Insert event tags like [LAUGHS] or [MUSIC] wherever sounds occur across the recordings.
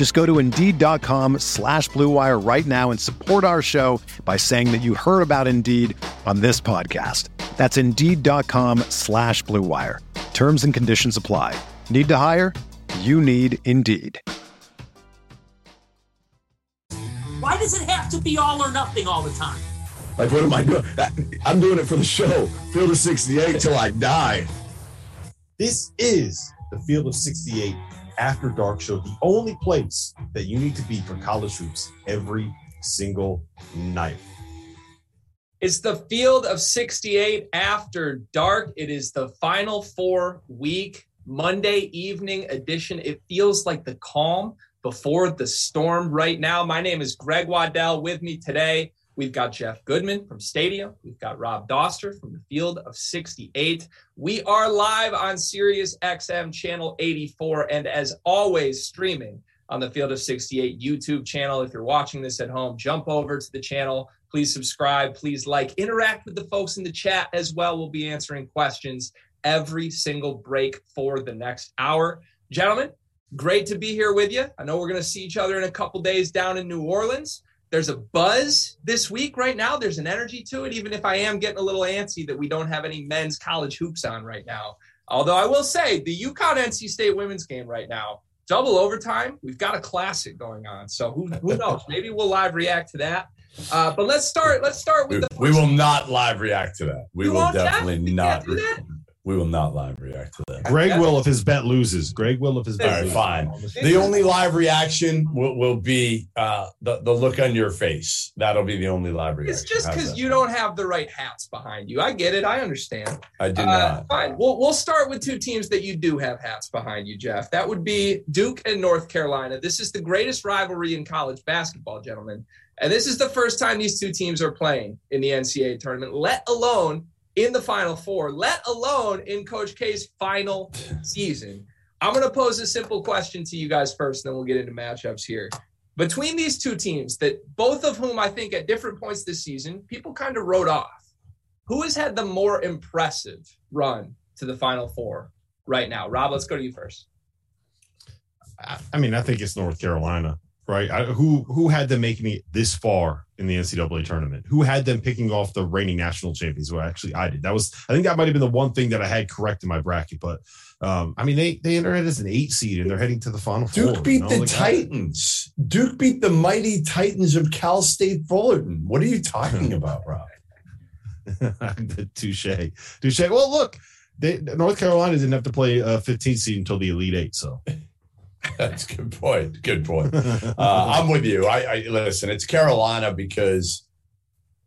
Just go to Indeed.com slash BlueWire right now and support our show by saying that you heard about Indeed on this podcast. That's Indeed.com slash BlueWire. Terms and conditions apply. Need to hire? You need Indeed. Why does it have to be all or nothing all the time? Like, what am I doing? Uh, I'm doing it for the show. Field of 68 till I die. This is the Field of 68 After Dark show, the only place that you need to be for college hoops every single night. It's the Field of 68 After Dark. It is the final four week Monday evening edition. It feels like the calm before the storm right now. My name is Greg Waddell. With me today, we've got Jeff Goodman from Stadium. We've got Rob Dauster from the Field of 68. We are live on Sirius XM channel 84, and as always, streaming on the Field of 68 YouTube channel. If you're watching this at home, jump over to the channel. Please subscribe. Please like. Interact with the folks in the chat as well. We'll be answering questions every single break for the next hour. Gentlemen, Great to be here with you. I know we're going to see each other in a couple days down in New Orleans. There's a buzz this week right now. There's an energy to it, even if I am getting a little antsy that we don't have any men's college hoops on right now. Although I will say the UConn NC State women's game right now, double overtime. We've got a classic going on. So who, who knows? Maybe we'll live react to that. Uh, but let's start. Let's start with we, the. We will not live react to that. We You will definitely not. Can't do that? We will not live react to that. Greg will if his bet loses. Greg will if his bet right, loses. fine. The only live reaction will, will be uh, the the look on your face. That'll be the only live reaction. It's just because you don't have the right hats behind you. I get it. I understand. I do Uh, not. fine. We'll, we'll start with two teams that you do have hats behind you, Jeff. That would be Duke and North Carolina. This is the greatest rivalry in college basketball, gentlemen. And this is the first time these two teams are playing in the NCAA tournament, let alone in the Final Four, let alone in Coach K's final season. I'm going to pose a simple question to you guys first, and then we'll get into matchups here. Between these two teams, that both of whom I think at different points this season, people kind of wrote off. Who has had the more impressive run to the Final Four right now? Rob, let's go to you first. I mean, I think it's North Carolina, right? I, who who had them making it this far in the NCAA tournament? Who had them picking off the reigning national champions? Well, actually, I did. That was I think that might have been the one thing that I had correct in my bracket. But um, I mean, they they entered as an eight seed and they're heading to the final four. Duke beat you know, the like, Titans. Duke beat the mighty Titans of Cal State Fullerton. What are you talking [LAUGHS] about, Rob? [LAUGHS] Touche, touche. Well, look, they, North Carolina didn't have to play a 15 seed until the Elite Eight. So [LAUGHS] That's good point. Good point. Uh, I'm with you. I, I listen. It's Carolina because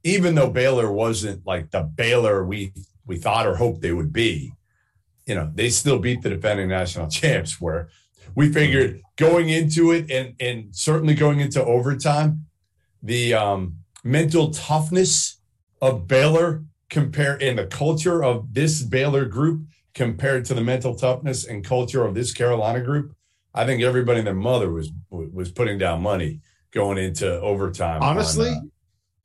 even though Baylor wasn't like the Baylor we we thought or hoped they would be, you know, they still beat the defending national [LAUGHS] champs. Where we figured going into it and and certainly going into overtime, the um, mental toughness of Baylor compare in the culture of this Baylor group compared to the mental toughness and culture of this Carolina group. I think everybody and their mother was was putting down money going into overtime. on, honestly,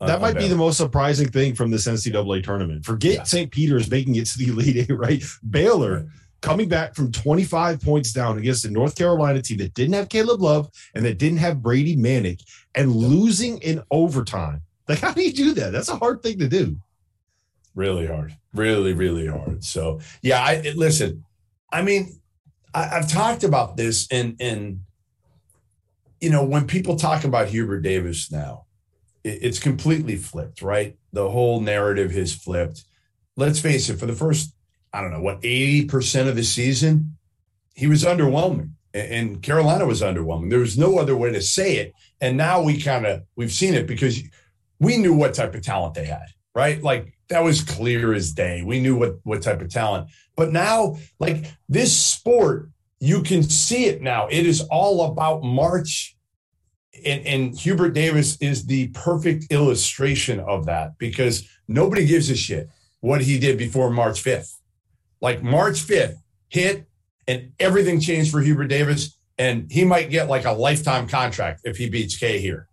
uh, that on might be Baylor. the most surprising thing from this NCAA tournament. Forget Yeah. St. Peter's making it to the Elite Eight, right? Baylor Right. coming back from 25 points down against a North Carolina team that didn't have Caleb Love and that didn't have Brady Manek and losing in overtime. Like, how do you do that? That's a hard thing to do. really hard, really, really hard. So yeah, I listen. I mean, I, I've talked about this, and and you know when people talk about Hubert Davis now, it, it's completely flipped, right? The whole narrative has flipped. let's face it, for the first, I don't know, what, 80% of the season, he was underwhelming. And Carolina was underwhelming. There was no other way to say it. And now we kind of we've seen it because we knew what type of talent they had, right? Like that was clear as day. We knew what what type of talent. But now, like this sport, you can see it now. It is all about March. And, and Hubert Davis is the perfect illustration of that because nobody gives a shit what he did before March 5th. Like March 5th hit and everything changed for Hubert Davis. And he might get like a lifetime contract if he beats K here.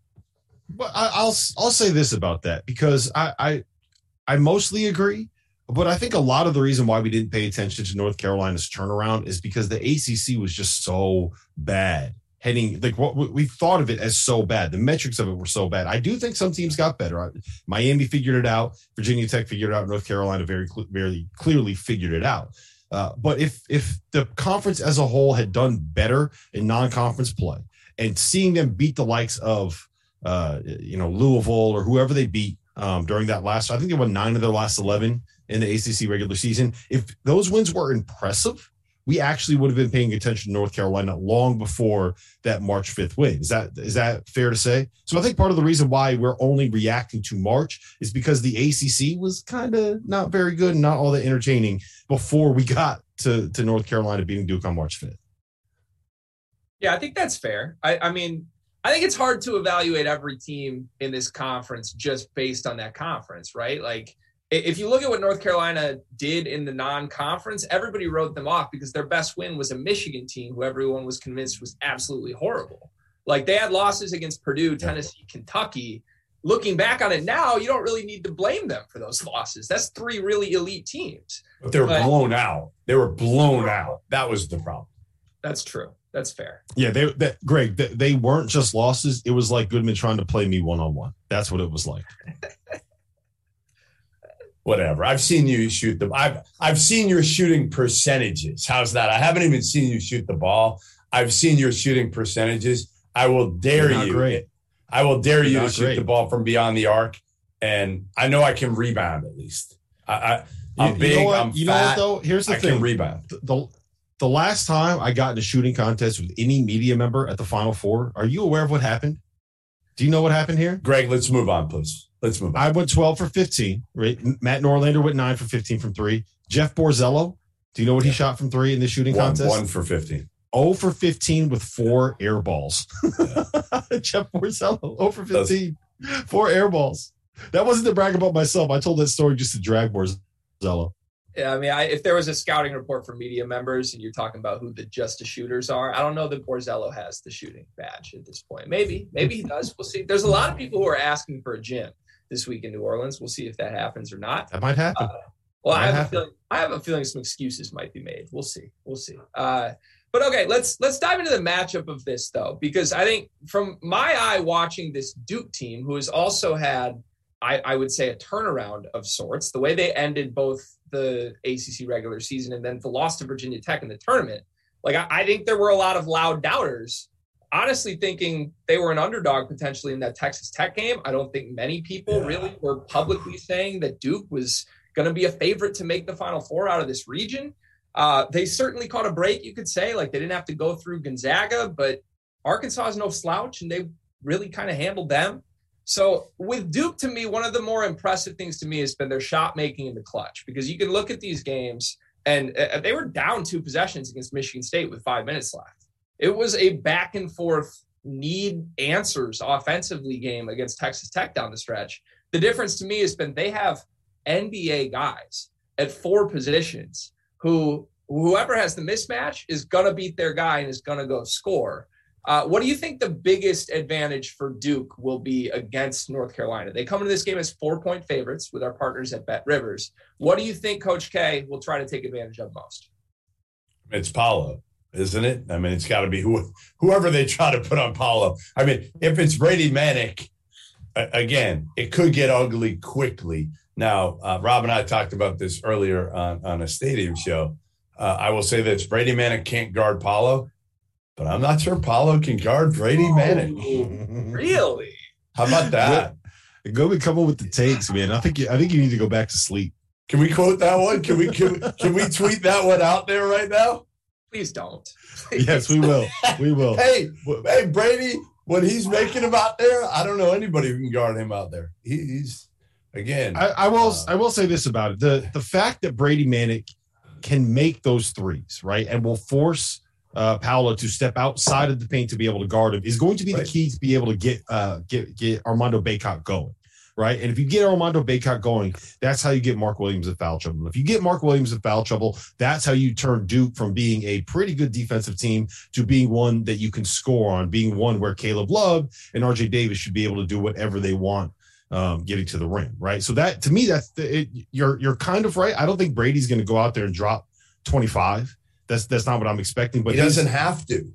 But I'll I'll say this about that because I, I I mostly agree, but I think a lot of the reason why we didn't pay attention to North Carolina's turnaround is because the ACC was just so bad. Heading like what we thought of it as so bad. The metrics of it were so bad. I do think some teams got better. Miami figured it out. Virginia Tech figured it out. North Carolina very very clearly figured it out. Uh, but if if the conference as a whole had done better in non-conference play and seeing them beat the likes of uh, you know Louisville or whoever they beat um, during that last, I think they won nine of their last eleven in the ACC regular season. If those wins were impressive, we actually would have been paying attention to North Carolina long before that March 5th win. Is that is that fair to say? So I think part of the reason why we're only reacting to March is because the ACC was kind of not very good and not all that entertaining before we got to to North Carolina beating Duke on March 5th. Yeah, I think that's fair. I, I mean, I think it's hard to evaluate every team in this conference just based on that conference, right? Like if you look at what North Carolina did in the non-conference, everybody wrote them off because their best win was a Michigan team who everyone was convinced was absolutely horrible. Like they had losses against Purdue, Tennessee, Kentucky. Looking back on it now, you don't really need to blame them for those losses. That's three really elite teams. But they were but, blown out. They were blown out. That was the problem. That's true. That's fair. Yeah, they that Greg, they, they weren't just losses. It was like Goodman trying to play me one on one. That's what it was like. [LAUGHS] whatever. I've seen you shoot them. I've I've seen your shooting percentages. How's that? I haven't even seen you shoot the ball. I've seen your shooting percentages. I will dare you. Great. I will dare You're you to shoot great. the ball from beyond the arc, and I know I can rebound at least. I, I I'm you, big. You know what, I'm you fat. know what though? Here's the I thing. Can rebound. The, the the last time I got in a shooting contest with any media member at the Final Four, are you aware of what happened? Do you know what happened here? Greg, let's move on, please. Let's move on. I went 12 for 15. Right? Matt Norlander went 9 for 15 from three. Jeff Borzello, do you know what he shot from three in the shooting one, contest? One for 15. 0 for 15 with four air balls. [LAUGHS] Jeff Borzello, 0 for 15, four air balls. That wasn't to brag about myself. I told that story just to drag Borzello. Yeah, I mean, I, if there was a scouting report for media members and you're talking about who the just the shooters are, I don't know that Borzello has the shooting badge at this point. Maybe, maybe he does. We'll see. There's a lot of people who are asking for a gym this week in New Orleans. We'll see if that happens or not. That might happen. Uh, well, I have happen. a feeling. I have a feeling some excuses might be made. We'll see. We'll see. Uh, but okay, let's let's dive into the matchup of this though, because I think from my eye watching this Duke team, who has also had, I, I would say, a turnaround of sorts. The way they ended both the ACC regular season and then the loss to Virginia Tech in the tournament. Like I, I think there were a lot of loud doubters honestly thinking they were an underdog potentially in that Texas Tech game. I don't think many people yeah. really were publicly saying that Duke was going to be a favorite to make the Final Four out of this region. Uh, they certainly caught a break, you could say. Like they didn't have to go through Gonzaga, but Arkansas is no slouch, and they really kind of handled them. So with Duke, to me, one of the more impressive things to me has been their shot making in the clutch because you can look at these games and uh, they were down two possessions against Michigan State with five minutes left it was a back and forth need answers offensively game against Texas Tech down the stretch. The difference to me has been they have NBA guys at four positions who whoever has the mismatch is going to beat their guy and is going to go score. Uh, what do you think the biggest advantage for Duke will be against North Carolina? They come into this game as four point favorites with our partners at Bet Rivers. What do you think Coach K will try to take advantage of most? It's Paolo isn't it? I mean, it's got to be who, whoever they try to put on Paolo. I mean, if it's Brady Manek, again, it could get ugly quickly. Now, uh, Rob and I talked about this earlier on, on a stadium show. Uh, I will say this Brady Manek can't guard Paolo, but I'm not sure Paolo can guard Brady oh, Manek. [LAUGHS] Really? How about that? Go be coming with the takes, man. I think you, I think you need to go back to sleep. Can we quote that one? Can we can, we- can we tweet that one out there right now? Please don't. Yes, we will. We will. [LAUGHS] Hey, hey, Brady, when he's making him out there, I don't know anybody who can guard him out there. He, he's again. I, I will. Uh, I will say this about it: the the fact that Brady Manek can make those threes, right, and will force uh, Paolo to step outside of the paint to be able to guard him is going to be Right. the key to be able to get uh, get get Armando Bacot going, right? And if you get Armando Bacot going, that's how you get Mark Williams in foul trouble. If you get Mark Williams in foul trouble, that's how you turn Duke from being a pretty good defensive team to being one that you can score on, being one where Caleb Love and RJ Davis should be able to do whatever they want um, getting to the rim, right? So that to me, that's the, it, you're you're kind of right. I don't think Brady's going to go out there and drop 25. That's that's not what I'm expecting. But he doesn't have to.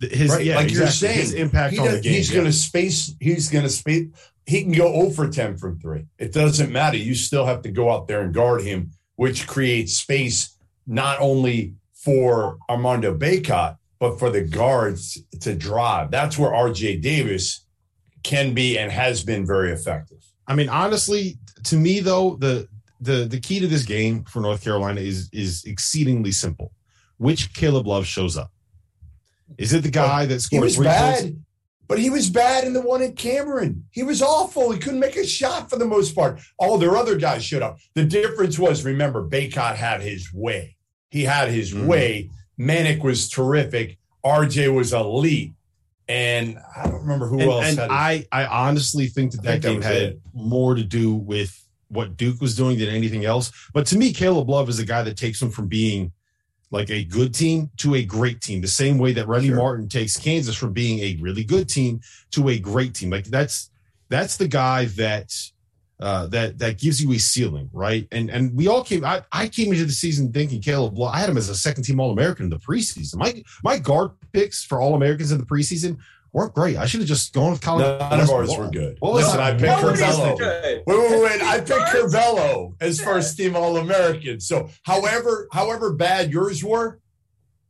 his right? yeah, like you're saying, his impact on does- the game. he's yeah. going to space. He's going to space. He can go 0 for 10 from three. It doesn't matter. You still have to go out there and guard him, which creates space not only for Armando Bacot, but for the guards to drive. That's where RJ Davis can be and has been very effective. I mean, honestly, to me though, the the the key to this game for North Carolina is is exceedingly simple. Which Caleb Love shows up? Is it the guy that He scored was three points? bad, but he was bad in the one at Cameron. He was awful. He couldn't make a shot for the most part. All their other guys showed up. The difference was, remember, Bacot had his way. He had his Mhm. way. Manek was terrific. RJ was elite. And I don't remember who and, else and I, I honestly think that I that think game was had it. more to do with what Duke was doing than anything else. But to me, Caleb Love is a guy that takes him from being like a good team to a great team, the same way that Remy Sure. Martin takes Kansas from being a really good team to a great team. Like that's that's the guy that uh, that that gives you a ceiling, right? And and we all came. I, I came into the season thinking Caleb Love. I had him as a second team All American in the preseason. My my guard picks for All Americans in the preseason weren't great. I should have just gone with Collin. none of ours were good. What was Listen, it? I picked Nobody's Curbelo. good. Wait, wait, wait! I picked Guards? Curbelo as first team All American. So, however, however bad yours were,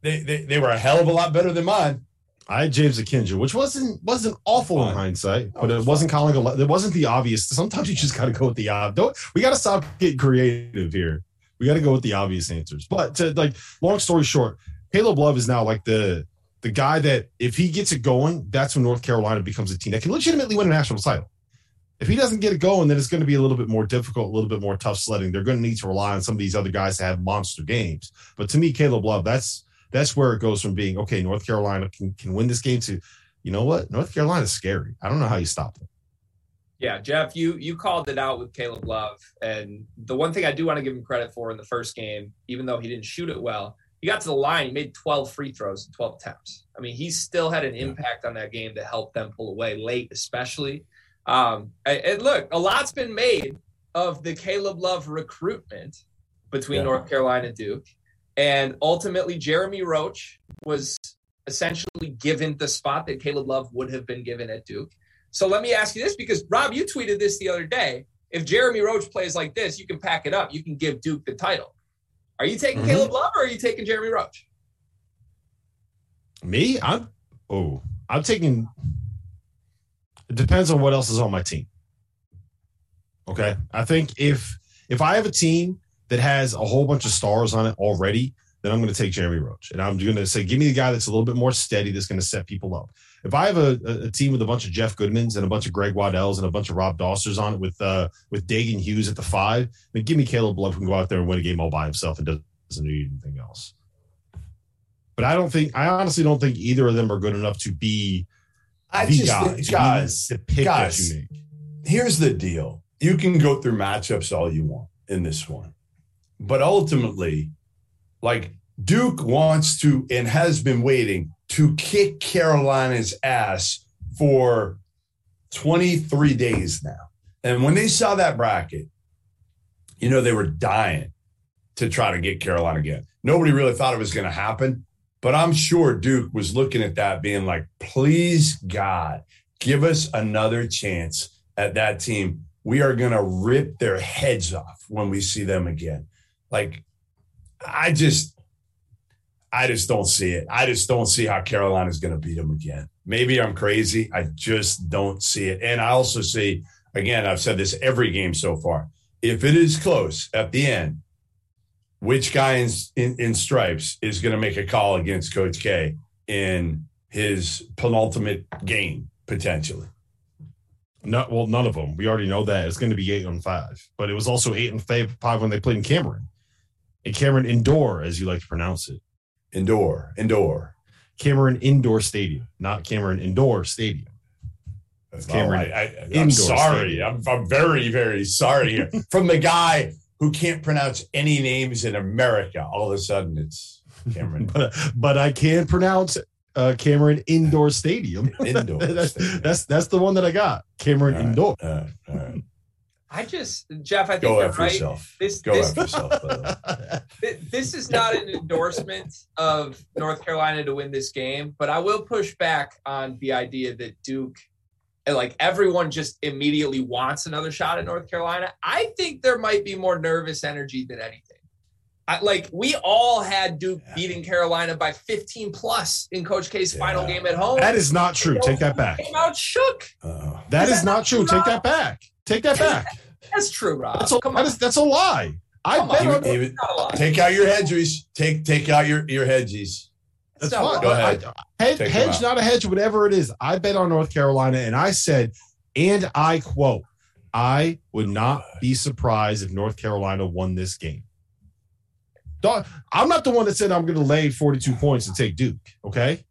they, they they were a hell of a lot better than mine. I had James Akinjo, which wasn't wasn't awful in hindsight, but it's it wasn't calling a. It wasn't the obvious. Sometimes you just got to go with the ob. Don't we got to stop getting creative here? We got to go with the obvious answers. But to like, long story short, Caleb Love is now like the the guy that if he gets it going, that's when North Carolina becomes a team that can legitimately win a national title. If he doesn't get it going, then it's going to be a little bit more difficult, a little bit more tough sledding. They're going to need to rely on some of these other guys to have monster games. But to me, Caleb Love, that's that's where it goes from being okay. North Carolina can can win this game to, you know what? North Carolina's scary. I don't know how you stop them. Yeah, Jeff, you you called it out with Caleb Love, and the one thing I do want to give him credit for in the first game, even though he didn't shoot it well, he got to the line, he made 12 free throws in 12 attempts. I mean, he still had an impact on that game to help them pull away late, especially. Um, and, and look, a lot's been made of the Caleb Love recruitment between Yeah. North Carolina and Duke, and ultimately Jeremy Roach was essentially given the spot that Caleb Love would have been given at Duke. So let me ask you this because Rob, you tweeted this the other day. If Jeremy Roach plays like this, you can pack it up. You can give Duke the title. Are you taking Mhm. Caleb Love or are you taking Jeremy Roach? Me, I'm oh, I'm taking. It depends on what else is on my team. Okay, I think if if I have a team that has a whole bunch of stars on it already, then I'm going to take Jeremy Roach, and I'm going to say, give me the guy that's a little bit more steady, that's going to set people up. If I have a, a, team with a bunch of Jeff Goodmans and a bunch of Greg Waddell's and a bunch of Rob Dausters on it with uh with Dagan Hughes at the five, then give me Caleb Love who can go out there and win a game all by himself and doesn't need anything else. But I don't think I honestly don't think either of them are good enough to be I the just guy, think, guys, the pick guys. that you make. here's the deal. You can go through matchups all you want in this one. But ultimately, like Duke wants to and has been waiting to kick Carolina's ass for 23 days now. And when they saw that bracket, you know, they were dying to try to get Carolina again. Nobody really thought it was going to happen. But I'm sure Duke was looking at that, being like, please, God, give us another chance at that team. We are going to rip their heads off when we see them again. Like, I just, I just don't see it. I just don't see how Carolina's going to beat them again. Maybe I'm crazy. I just don't see it. And I also see, again, I've said this every game so far. if it is close at the end, which guy in, in, in stripes is going to make a call against Coach K in his penultimate game potentially? No, well, none of them. We already know that it's going to be eight on five, but it was also eight and five, five when they played in Cameron, and Cameron Indoor, as you like to pronounce it, Indoor, indoor. Cameron Indoor Stadium, not Cameron Indoor Stadium. That's Cameron, I, I, I'm sorry. I'm, I'm very, very sorry here. [LAUGHS] From the guy who can't pronounce any names in America, all of a sudden it's Cameron [LAUGHS] But but I can pronounce uh, Cameron Indoor Stadium. Indoor. [LAUGHS] that's, Stadium. that's that's the one that I got. Cameron All right, Indoor. all right, all right. I just, Jeff, I think Go you're after right. yourself. This, Go this, after yourself. by the way. [LAUGHS] This is not an endorsement of North Carolina to win this game, but I will push back on the idea that Duke, like everyone, just immediately wants another shot at North Carolina. I think there might be more nervous energy than anything. I, like we all had Duke beating Carolina by 15 plus in Coach K's final game at home. That is not true. Take that back. Came out shook. Uh-oh. That Is is that not not true. true, Take that back. Take that back. That's true, Rob. That's a, Come that on. is, that's a lie. I Come bet on. Even- even- a lot. take out your hedges. Take take out your your hedges. That's fine. Go ahead. I- hedge, hedge not a hedge, whatever it is. I bet on North Carolina, and I said, and I quote, I would oh, not be surprised if North Carolina won this game. I'm not the one that said I'm going to lay 42 points and take Duke. Okay,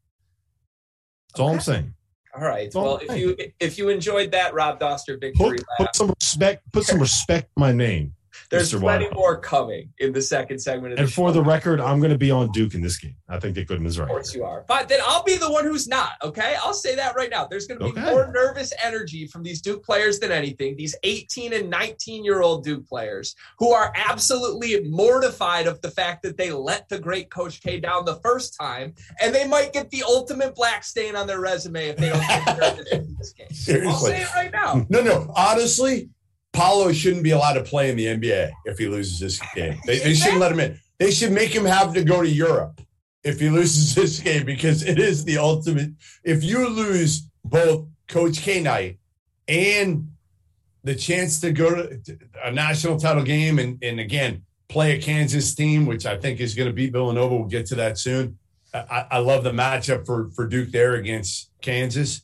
that's all I'm saying. All right. All Well, right. if you if you enjoyed that Rob Dauster victory Put, lap, put some respect. Put some [LAUGHS] respect my name. There's Mr. plenty Wild. more coming in the second segment of the And for show. the record, I'm going to be on Duke in this game. I think that Goodman's Of right. course you are. But then I'll be the one who's not, okay? I'll say that right now. There's going to be Okay. more nervous energy from these Duke players than anything. These 18 and 19 year old Duke players who are absolutely mortified of the fact that they let the great Coach K down the first time, and they might get the ultimate black stain on their resume if they don't take care [LAUGHS] in this game. I'll say it right now. No, no. Honestly, Paolo shouldn't be allowed to play in the NBA if he loses this game. They, they shouldn't let him in. They should make him have to go to Europe if he loses [LAUGHS] this game because it is the ultimate. If you lose both Coach K night and the chance to go to a national title game and, and again play a Kansas team, which I think is going to beat Villanova. We'll get to that soon. I, I love the matchup for for Duke there against Kansas.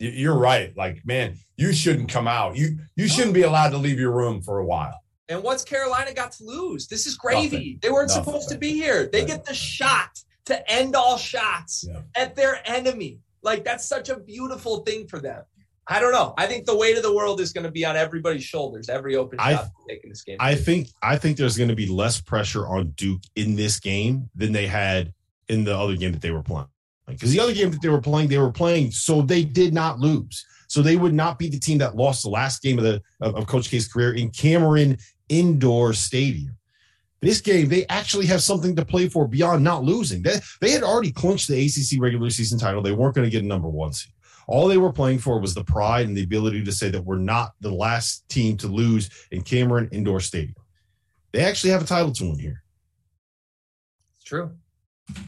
You- You're right. Like, man, you shouldn't come out. You you shouldn't be allowed to leave your room for a while. And what's Carolina got to lose? This is gravy. Nothing. They weren't Nothing. supposed to be here. They get the shot to end all shots Yeah. at their enemy. Like that's such a beautiful thing for them. I don't know. I think the weight of the world is going to be on everybody's shoulders. Every open shot taking this game. I think I think there's going to be less pressure on Duke in this game than they had in the other game that they were playing. Because the other game that they were playing, they were playing so they did not lose. So they would not be the team that lost the last game of the of, Coach K's career in Cameron Indoor Stadium. This game, they actually have something to play for beyond not losing. They, they had already clinched the ACC regular season title. They weren't going to get a number one seed. All they were playing for was the pride and the ability to say that we're not the last team to lose in Cameron Indoor Stadium. They actually have a title to win here. It's true.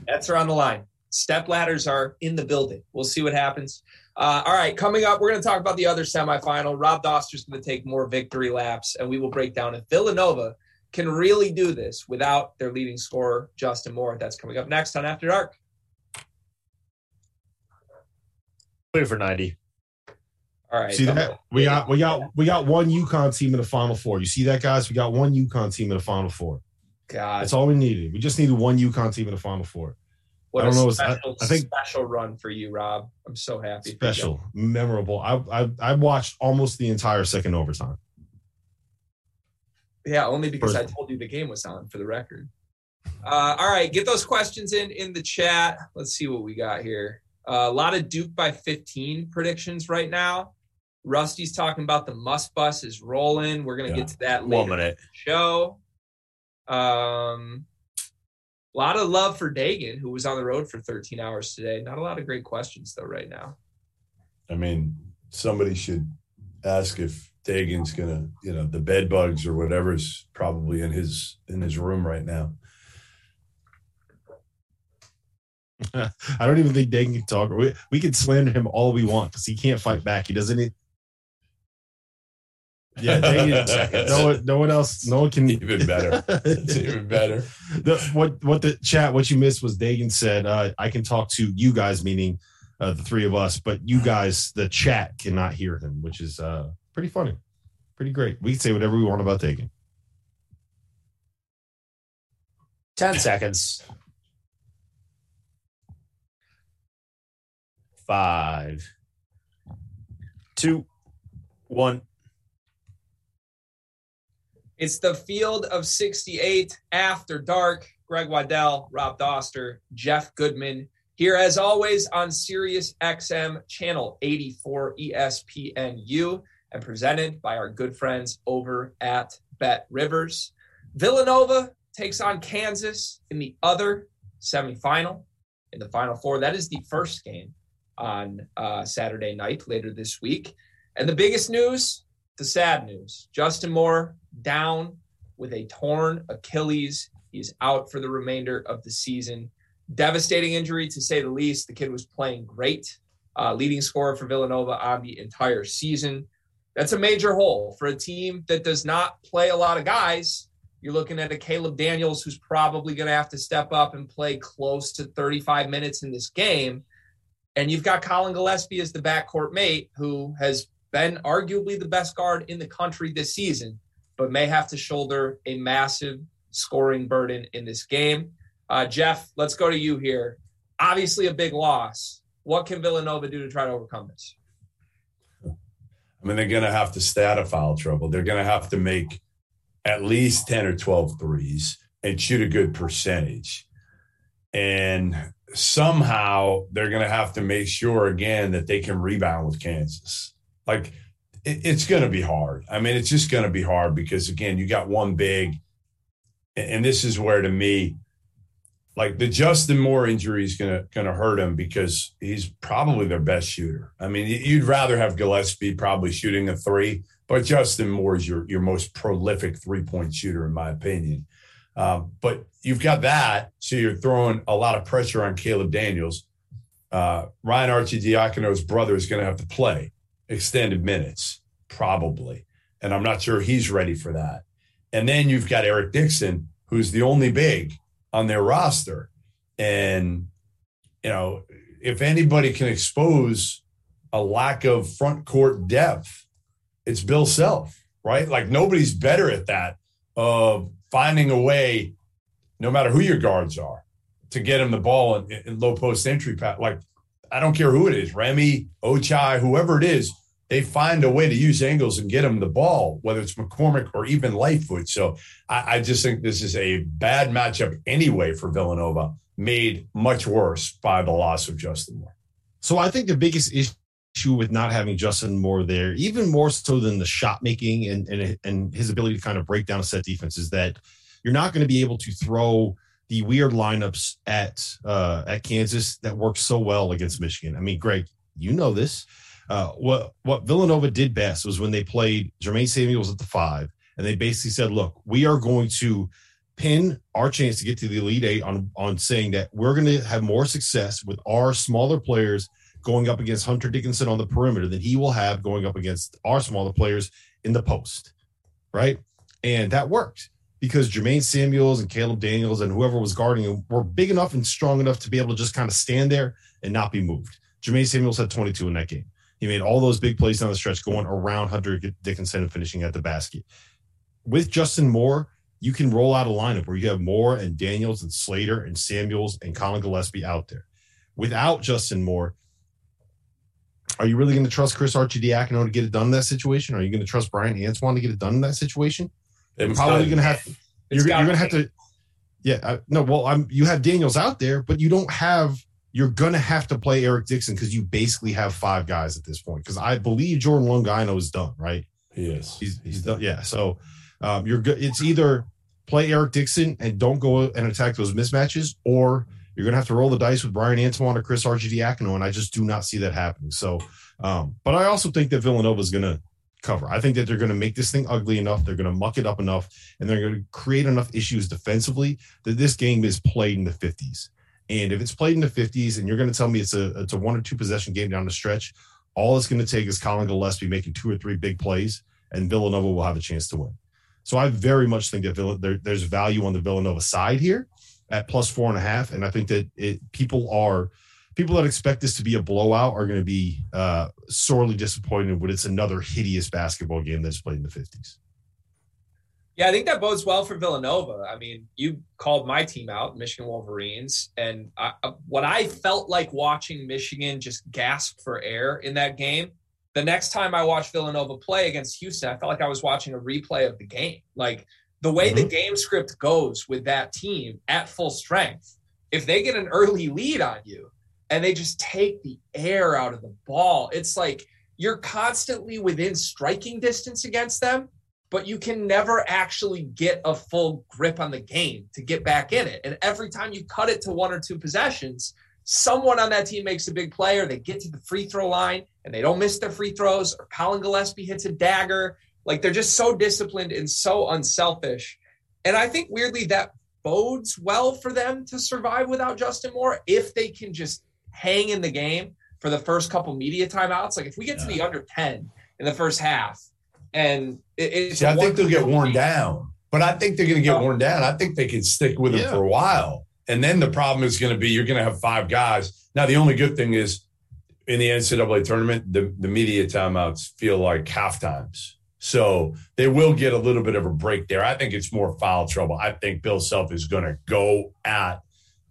That's around the line. Step ladders are in the building. We'll see what happens. Uh, all right, coming up, we're going to talk about the other semifinal. Rob Dauster's going to take more victory laps, and we will break down if Villanova can really do this without their leading scorer, Justin Moore. That's coming up next on After Dark. Put it for 90. All right. See that? We got we got we got one UConn team in the final four. You see that, guys? We got one UConn team in the final four. God, That's all we needed. We just needed one UConn team in the final four. What I don't a know, it's- I- I think- special run for you, Rob. I'm so happy. Special, memorable. I, I I watched almost the entire second overtime. Yeah, only because I told you the game was on for the record. Uh, all right, get those questions in in the chat. Let's see what we got here. Uh, a lot of Duke by 15 predictions right now. Rusty's talking about the must bus is rolling. We're gonna Yeah. get to that later in the show. Um, a lot of love for Dagan, who was on the road for 13 hours today. Not a lot of great questions though right now. I mean, somebody should ask if Dagan's gonna, you know, the bed bugs or whatever's probably in his in his room right now. [LAUGHS] I don't even think Dagan can talk. We, we can slander him all we want because he can't fight back. He doesn't. Yeah, Dagan, [LAUGHS] no one, no one else, no one can even better. [LAUGHS] It's even better. the, what what the chat what you missed was Dagan said uh, I can talk to you guys, meaning uh, the three of us, but you guys, the chat cannot hear him, which is uh, pretty funny, pretty great. We can say whatever we want about Dagan. 10 seconds. Five, two, one. It's the field of 68 after dark. Greg Waddell, Rob Dauster, Jeff Goodman here as always on Sirius XM channel 84 ESPNU and presented by our good friends over at Bet Rivers. Villanova takes on Kansas in the other semifinal in the final four. That is the first game on uh, Saturday night later this week. And the biggest news, the sad news Justin Moore down with a torn Achilles. He's out for the remainder of the season. Devastating injury to say the least. The kid was playing great, uh, leading scorer for Villanova on the entire season. That's a major hole for a team that does not play a lot of guys. You're looking at a Caleb Daniels who's probably going to have to step up and play close to 35 minutes in this game. And you've got Collin Gillespie as the backcourt mate, who has been arguably the best guard in the country this season, but may have to shoulder a massive scoring burden in this game. Uh, Jeff, let's go to you here. Obviously, a big loss. What can Villanova do to try to overcome this? I mean, they're going to have to out of foul trouble. They're going to have to make at least 10 or 12 threes and shoot a good percentage. And somehow they're going to have to make sure again that they can rebound with Kansas. Like it, it's going to be hard. I mean, it's just going to be hard because again, you got one big, and this is where to me, like the Justin Moore injury is gonna gonna hurt him because he's probably their best shooter. I mean, you'd rather have Gillespie probably shooting a three, but Justin Moore is your your most prolific three point shooter in my opinion. Um, but you've got that, so you're throwing a lot of pressure on Caleb Daniels. Uh, Ryan Arcidiacono's brother is going to have to play extended minutes, probably, and I'm not sure he's ready for that. And then you've got Eric Dixon, who's the only big on their roster. And, you know, if anybody can expose a lack of front court depth, it's Bill Self, right? Like nobody's better at that of finding a way, no matter who your guards are, to get him the ball in, in low post entry. Like, I don't care who it is, Remy, Ochai, whoever it is, they find a way to use angles and get him the ball, whether it's McCormack or even Lightfoot. So I, I just think this is a bad matchup anyway for Villanova, made much worse by the loss of Justin Moore. So I think the biggest issue with not having Justin Moore there, even more so than the shot making and, and, and his ability to kind of break down a set defense, is that you're not going to be able to throw the weird lineups at uh, at Kansas that work so well against Michigan. I mean, Greg, you know this. Uh, what what Villanova did best was when they played Jermaine Samuels at the five, and they basically said, "Look, we are going to pin our chance to get to the Elite Eight on on saying that we're going to have more success with our smaller players going up against Hunter Dickinson on the perimeter than he will have going up against our smaller players in the post, right?" And that worked because Jermaine Samuels and Caleb Daniels and whoever was guarding him were big enough and strong enough to be able to just kind of stand there and not be moved. Jermaine Samuels had 22 in that game. He made all those big plays down the stretch, going around Hunter Dickinson and finishing at the basket. With Justin Moore, you can roll out a lineup where you have Moore and Daniels and Slater and Samuels and Collin Gillespie out there. Without Justin Moore, are you really going to trust Chris Arcidiacono to get it done in that situation? Are you going to trust Bryan Antoine to get it done in that situation? You're probably going to have. You're, you're going to have to. Yeah, I, no. Well, I'm. You have Daniels out there, but you don't have you're going to have to play Eric Dixon because you basically have five guys at this point. Because I believe Jordan Longino is done, right? He. He's, he's done. Yeah. So um, you're good. It's either play Eric Dixon and don't go and attack those mismatches, or you're going to have to roll the dice with Bryan Antoine or Chris Arcidiacono, and I just do not see that happening. So, um, but I also think that Villanova is going to cover. I think that they're going to make this thing ugly enough. They're going to muck it up enough, and they're going to create enough issues defensively that this game is played in the 50s. And if it's played in the 50s and you're going to tell me it's a it's a one or two possession game down the stretch, all it's going to take is Collin Gillespie making two or three big plays and Villanova will have a chance to win. So I very much think that there, there's value on the Villanova side here at plus four and a half, and I think that it, people are people that expect this to be a blowout are going to be uh, sorely disappointed when it's another hideous basketball game that's played in the 50s. Yeah, I think that bodes well for Villanova. I mean, you called my team out, Michigan Wolverines, and I, what I felt like watching Michigan just gasp for air in that game. The next time I watched Villanova play against Houston, I felt like I was watching a replay of the game. Like the way mm-hmm. the game script goes with that team at full strength, if they get an early lead on you and they just take the air out of the ball, it's like you're constantly within striking distance against them but you can never actually get a full grip on the game to get back in it. And every time you cut it to one or two possessions, someone on that team makes a big play or they get to the free throw line and they don't miss their free throws or Collin Gillespie hits a dagger. Like they're just so disciplined and so unselfish. And I think weirdly that bodes well for them to survive without Justin Moore if they can just hang in the game for the first couple media timeouts. Like if we get to the under 10 in the first half, and it, See, I think they'll get worn down, but I think they're going to get worn down. I think they can stick with yeah. him for a while. And then the problem is going to be you're going to have five guys. Now, the only good thing is in the NCAA tournament, the, the media timeouts feel like half times. So they will get a little bit of a break there. I think it's more foul trouble. I think Bill Self is going to go at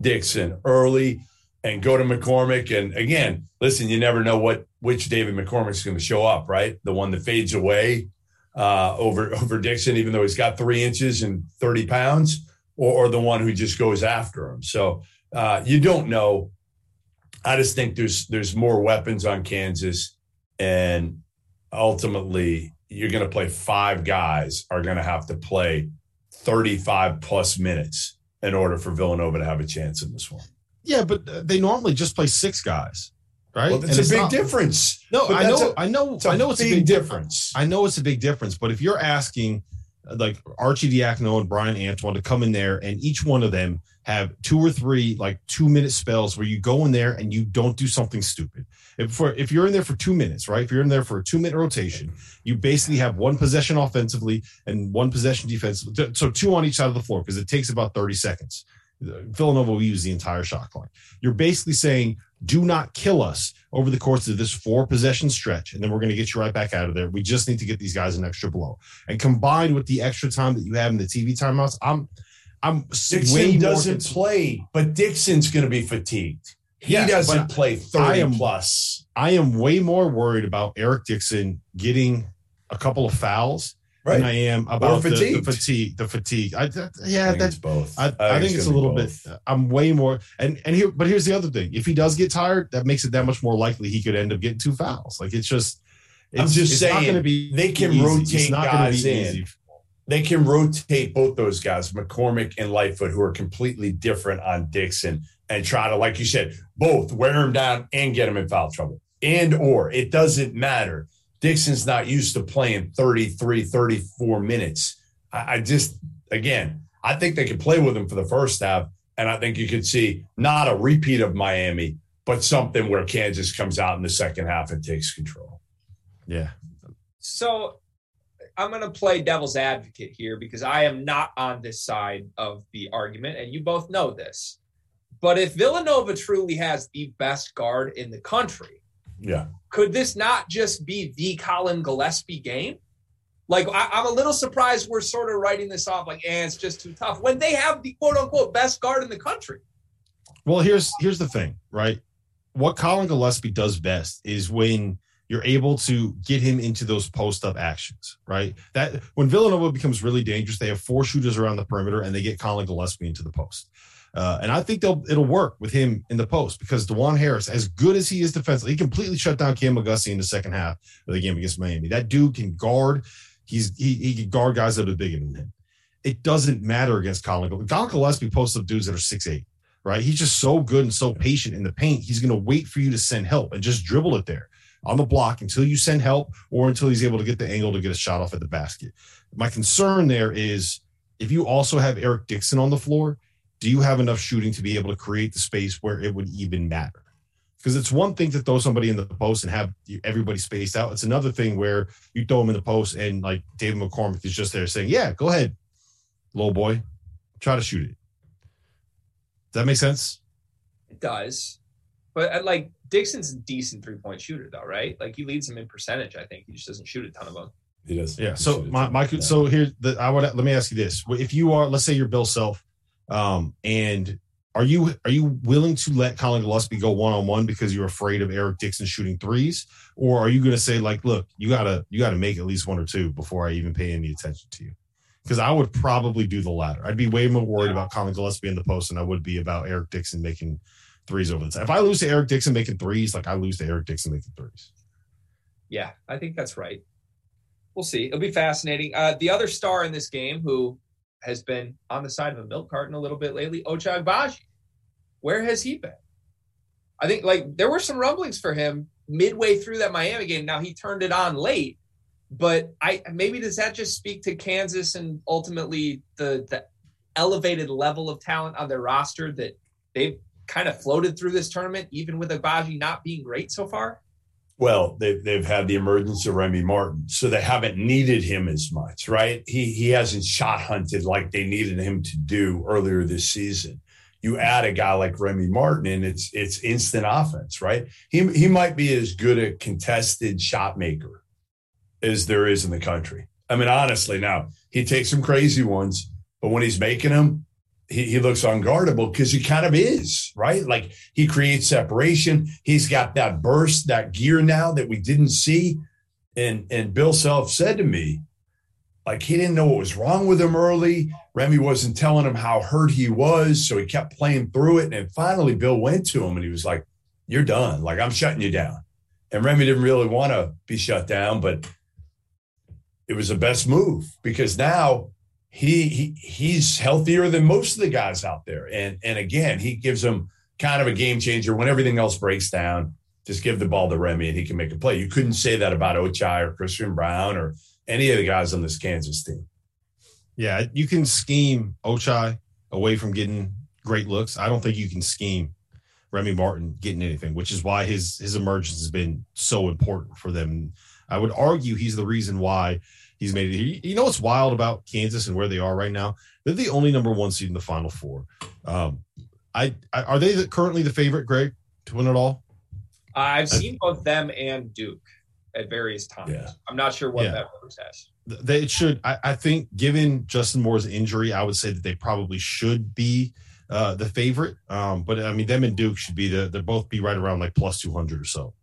Dixon early and go to McCormack. And again, listen, you never know what which David McCormack is going to show up, right? The one that fades away uh, over [LAUGHS] over Dixon, even though he's got three inches and thirty pounds, or, or the one who just goes after him. So uh, you don't know. I just think there's there's more weapons on Kansas, and ultimately you're going to play five guys are going to have to play 35 plus minutes in order for Villanova to have a chance in this one. Yeah, but they normally just play six guys, right? Well, it's a big not, difference. No, I know, a, I know, I know, it's a big difference. difference. I know it's a big difference. But if you're asking uh, like Archie Arcidiacono and Bryan Antoine to come in there, and each one of them have two or three like two minute spells where you go in there and you don't do something stupid. If for if you're in there for two minutes, right? If you're in there for a two minute rotation, you basically have one possession offensively and one possession defensively. So two on each side of the floor because it takes about 30 seconds. Villanova will use the entire shot clock. You're basically saying, do not kill us over the course of this four possession stretch, and then we're going to get you right back out of there. We just need to get these guys an extra blow. And combined with the extra time that you have in the TV timeouts, I'm I'm Dixon doesn't play, but Dixon's going to be fatigued. He yeah, doesn't play 30 I am, plus. I am way more worried about Eric Dixon getting a couple of fouls right. than I am about the, the, fatigue. The fatigue. I, yeah, that's both. I, I, I think it's, a little bit. I'm way more. And and here, but here's the other thing. If he does get tired, that makes it that much more likely he could end up getting two fouls. Like it's just. It's, I'm just saying. Be they can easy. rotate guys in. Easy. They can rotate both those guys, McCormack and Lightfoot, who are completely different on Dixon, and try to, like you said, both wear him down and get him in foul trouble. And or it doesn't matter Dixon's not used to playing 33, 34 minutes. I, I just, again, I think they could play with him for the first half. And I think you could see not a repeat of Miami, but something where Kansas comes out in the second half and takes control. Yeah. So I'm going to play devil's advocate here because I am not on this side of the argument, and you both know this. But if Villanova truly has the best guard in the country, yeah, could this not just be the Collin Gillespie game? Like I, am a little surprised we're sort of writing this off like, eh, it's just too tough when they have the quote unquote best guard in the country. Well, here's here's the thing, right? What Collin Gillespie does best is when you're able to get him into those post up actions, right? That when Villanova becomes really dangerous, they have four shooters around the perimeter and they get Collin Gillespie into the post. Uh, and I think they'll it'll work with him in the post because Dajuan Harris, as good as he is defensively, he completely shut down Cam McGusty in the second half of the game against Miami. That dude can guard. He's he, he can guard guys that are bigger than him. It doesn't matter against Collin. Collin Gillespie posts up dudes that are six eight, right? He's just so good and so patient in the paint. He's going to wait for you to send help and just dribble it there on the block until you send help or until he's able to get the angle to get a shot off at the basket. My concern there is if you also have Eric Dixon on the floor, do you have enough shooting to be able to create the space where it would even matter? Because it's one thing to throw somebody in the post and have everybody spaced out. It's another thing where you throw them in the post and like David McCormack is just there saying, "Yeah, go ahead, low boy, try to shoot it." Does that make sense? It does. But uh, like Dixon's a decent three point shooter, though, right? Like he leads them in percentage. I think he just doesn't shoot a ton of them. He does. Yeah. So my, my so here's the I would let me ask you this: If you are, let's say you're Bill Self, um, and are you are you willing to let Collin Gillespie go one on one because you're afraid of Eric Dixon shooting threes, or are you going to say like, look, you gotta you gotta make at least one or two before I even pay any attention to you? Because I would probably do the latter. I'd be way more worried about Collin Gillespie in the post than I would be about Eric Dixon making threes over the time. If I lose to Eric Dixon making threes, like I lose to Eric Dixon making threes. Yeah, I think that's right. We'll see. It'll be fascinating. Uh, the other star in this game, who has been on the side of a milk carton a little bit lately, Ochai Agbaji. Where has he been? I think like there were some rumblings for him midway through that Miami game. Now he turned it on late, but I maybe does that just speak to Kansas and ultimately the the elevated level of talent on their roster that they've kind of floated through this tournament, even with Agbaji not being great so far? Well, they've, they've had the emergence of Remy Martin, so they haven't needed him as much, right? He he hasn't shot hunted like they needed him to do earlier this season. You add a guy like Remy Martin, and it's it's instant offense, right? He he might be as good a contested shot maker as there is in the country. I mean, honestly, now he takes some crazy ones, but when he's making them, he, he looks unguardable because he kind of is, right? Like he creates separation. He's got that burst, that gear now that we didn't see. And and Bill Self said to me, like he didn't know what was wrong with him early. Remy wasn't telling him how hurt he was, so he kept playing through it. And finally, Bill went to him and he was like, "You're done. Like I'm shutting you down." And Remy didn't really want to be shut down, but it was the best move because now he, he he's healthier than most of the guys out there. And and again, he gives them kind of a game changer when everything else breaks down. Just give the ball to Remy and he can make a play. You couldn't say that about Ochai or Christian Braun or any of the guys on this Kansas team. Yeah, you can scheme Ochai away from getting great looks. I don't think you can scheme Remy Martin getting anything, which is why his his emergence has been so important for them. I would argue he's the reason why he's made it. You know what's wild about Kansas and where they are right now? They're the only number one seed in the Final Four. Um, I, I are they the, currently the favorite, Greg, to win it all? I've seen both them and Duke at various times. Yeah. I'm not sure what Yeah. that verse has. They should. I, I think, given Justin Moore's injury, I would say that they probably should be uh, the favorite. Um, but I mean, them and Duke should be the. They're both be right around like plus two hundred or so.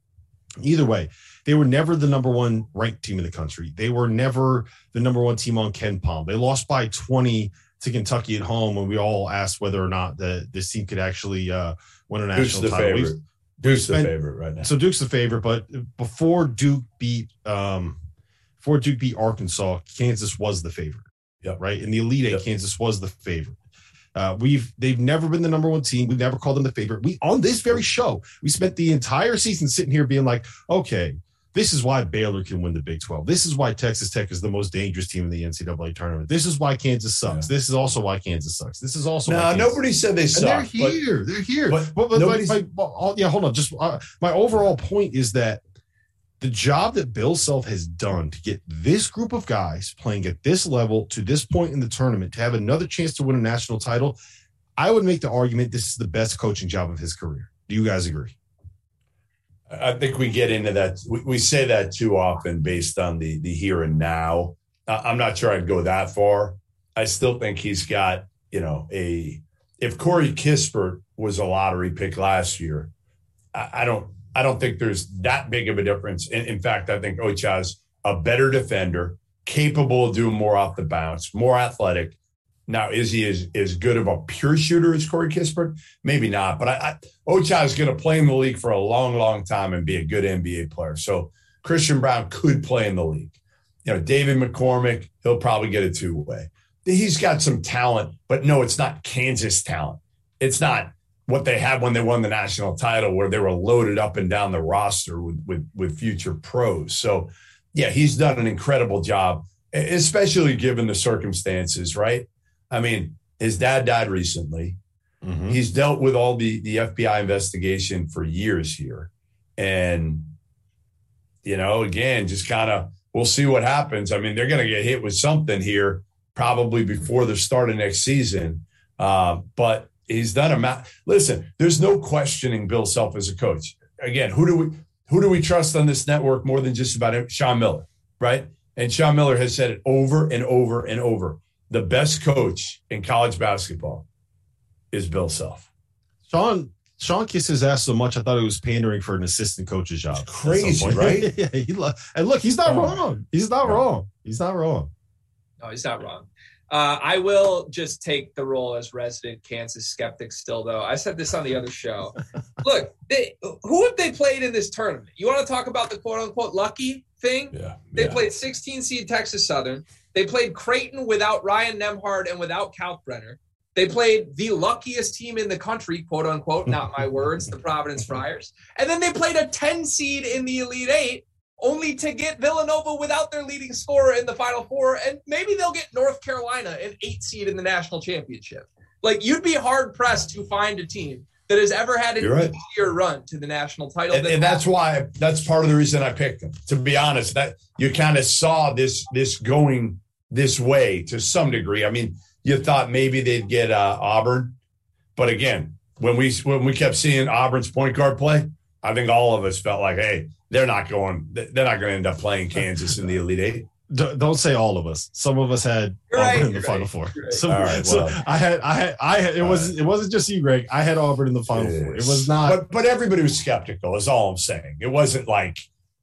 Either way, they were never the number one ranked team in the country. They were never the number one team on KenPom. They lost by twenty to Kentucky at home when we all asked whether or not the this team could actually uh, win a national the title. We've- favorite? Who's the favorite right now? so Duke's the favorite, but before Duke beat um before Duke beat Arkansas, Kansas was the favorite. Yep. Right. In the Elite Eight, Yep. Kansas was the favorite. Uh, we've they've never been the number one team. We've never called them the favorite. We on this very show, we spent the entire season sitting here being like, okay, this is why Baylor can win the Big 12. This is why Texas Tech is the most dangerous team in the NCAA tournament. This is why Kansas sucks. This is also why Kansas sucks. This is also why no, nobody said they and they're suck. but- here. they're here. but But, but, my, oh, yeah, hold on. Just uh, my overall point is that the job that Bill Self has done to get this group of guys playing at this level to this point in the tournament to have another chance to win a national title, I would make the argument this is the best coaching job of his career. Do you guys agree? I think we get into that. We, we say that too often based on the the here and now. I'm not sure I'd go that far. I still think he's got you know a. If Corey Kispert was a lottery pick last year, I, I don't. I don't think there's that big of a difference. In, in fact, I think Ochai's a better defender, capable of doing more off the bounce, more athletic. Now, is he as, as good of a pure shooter as Corey Kispert? Maybe not, but I, I Ochai is going to play in the league for a long, long time and be a good NBA player. So Christian Braun could play in the league. You know, David McCormack, he'll probably get a two way. He's got some talent, but no, it's not Kansas talent. It's not what they had when they won the national title, where they were loaded up and down the roster with with, with future pros. So, yeah, he's done an incredible job, especially given the circumstances, right? I mean, his dad died recently. Mhm. He's dealt with all the the FBI investigation for years here, and you know, again, just kind of we'll see what happens. I mean, they're going to get hit with something here probably before the start of next season. Uh, but he's done a ma- listen. There's no questioning Bill Self as a coach. Again, who do we who do we trust on this network more than just about? Sean Miller, right? And Sean Miller has said it over and over and over. The best coach in college basketball is Bill Self. Sean Sean kissed his ass so much I thought he was pandering for an assistant coach's job. It's crazy, point. right? [LAUGHS] yeah, he lo- and look, he's not Oh. wrong. He's not No. wrong. He's not wrong. No, he's not wrong. Uh, I will just take the role as resident Kansas skeptic still, though. I said this on the other show. [LAUGHS] Look, they, who have they played in this tournament? You want to talk about the quote unquote lucky thing? Yeah. They yeah. played 16 seed Texas Southern. They played Creighton without Ryan Nembhard and without Kalkbrenner. They played the luckiest team in the country, quote unquote, not my [LAUGHS] words, the Providence Friars. And then they played a 10 seed in the Elite Eight, only to get Villanova without their leading scorer in the Final Four. And maybe they'll get North Carolina, an eight seed in the national championship. Like, you'd be hard pressed to find a team that has ever had an You're right. easier run to the national title. and, and that's why that's part of the reason I picked them. To be honest, that you kind of saw this this going this way to some degree. I mean, you thought maybe they'd get uh, Auburn, but again, when we when we kept seeing Auburn's point guard play, I think all of us felt like, hey, they're not going, they're not going to end up playing [LAUGHS] Kansas in the Elite Eight. D- don't say all of us. Some of us had You're Auburn right, in the you're Final right, Four. right. So, All right, so well. I had, I had, I had. It All was, it wasn't just you, Greg. I had Auburn in the Final Four. It was not. But but everybody was skeptical. Is all I'm saying. It wasn't like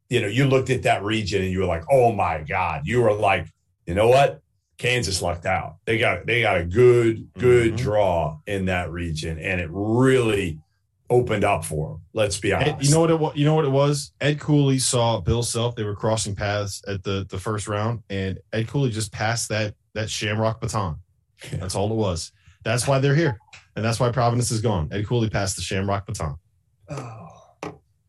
you know you looked at that region and you were like, oh my god. You were like, you know what? Kansas lucked out. They got they got a good good Mhm. draw in that region, and it really opened up for them. Let's be honest. Ed- you know what it was? You know what it was? Ed Cooley saw Bill Self. They were crossing paths at the the first round, and Ed Cooley just passed that that Shamrock baton. [LAUGHS] That's all it was. That's why they're here, and that's why Providence is gone. Ed Cooley passed the Shamrock baton. Oh,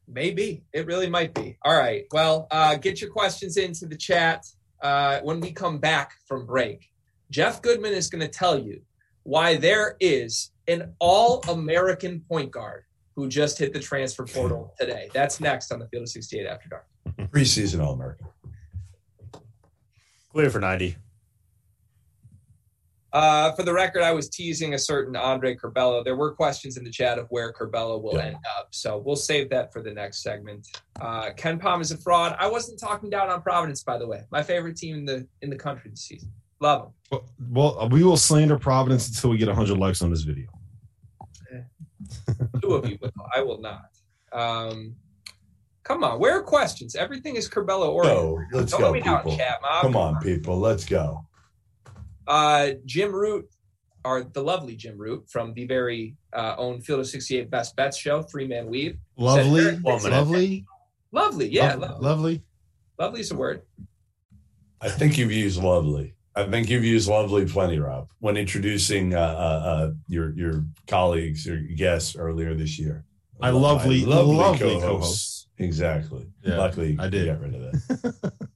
maybe it really might be. All right. Well, uh, get your questions into the chat uh, when we come back from break. Jeff Goodman is going to tell you why there is an all-American point guard who just hit the transfer portal [LAUGHS] today. That's next on the Field of 68 After Dark. preseason All American. Clear for 90. Uh, for the record, I was teasing a certain Andre Curbelo. There were questions in the chat of where Curbelo will Yeah. end up, so we'll save that for the next segment. Uh, KenPom is a fraud. I wasn't talking down on Providence, by the way. My favorite team in the in the country this season. Love them. Well, well, we will slander Providence until we get 100 likes on this video. Two of you will. I will not. Um, come on, where are questions? Everything is Curbelo Go, oriented. let's Don't go, people. chat, Mob. Come on, people. Let's go. Uh, Jim Root, or the lovely Jim Root from the very uh, own Field of 68 Best Bets show, Three Man Weave. Lovely, Said- lovely, Lovely, yeah, lo- lo- lovely. lovely is a word. I think you've used lovely. I think you've used lovely plenty, Rob, when introducing uh, uh, uh, your your colleagues or guests earlier this year. My lovely- lovely co-hosts. co-hosts. Exactly. Yeah, Luckily, I did. Get rid of that. [LAUGHS]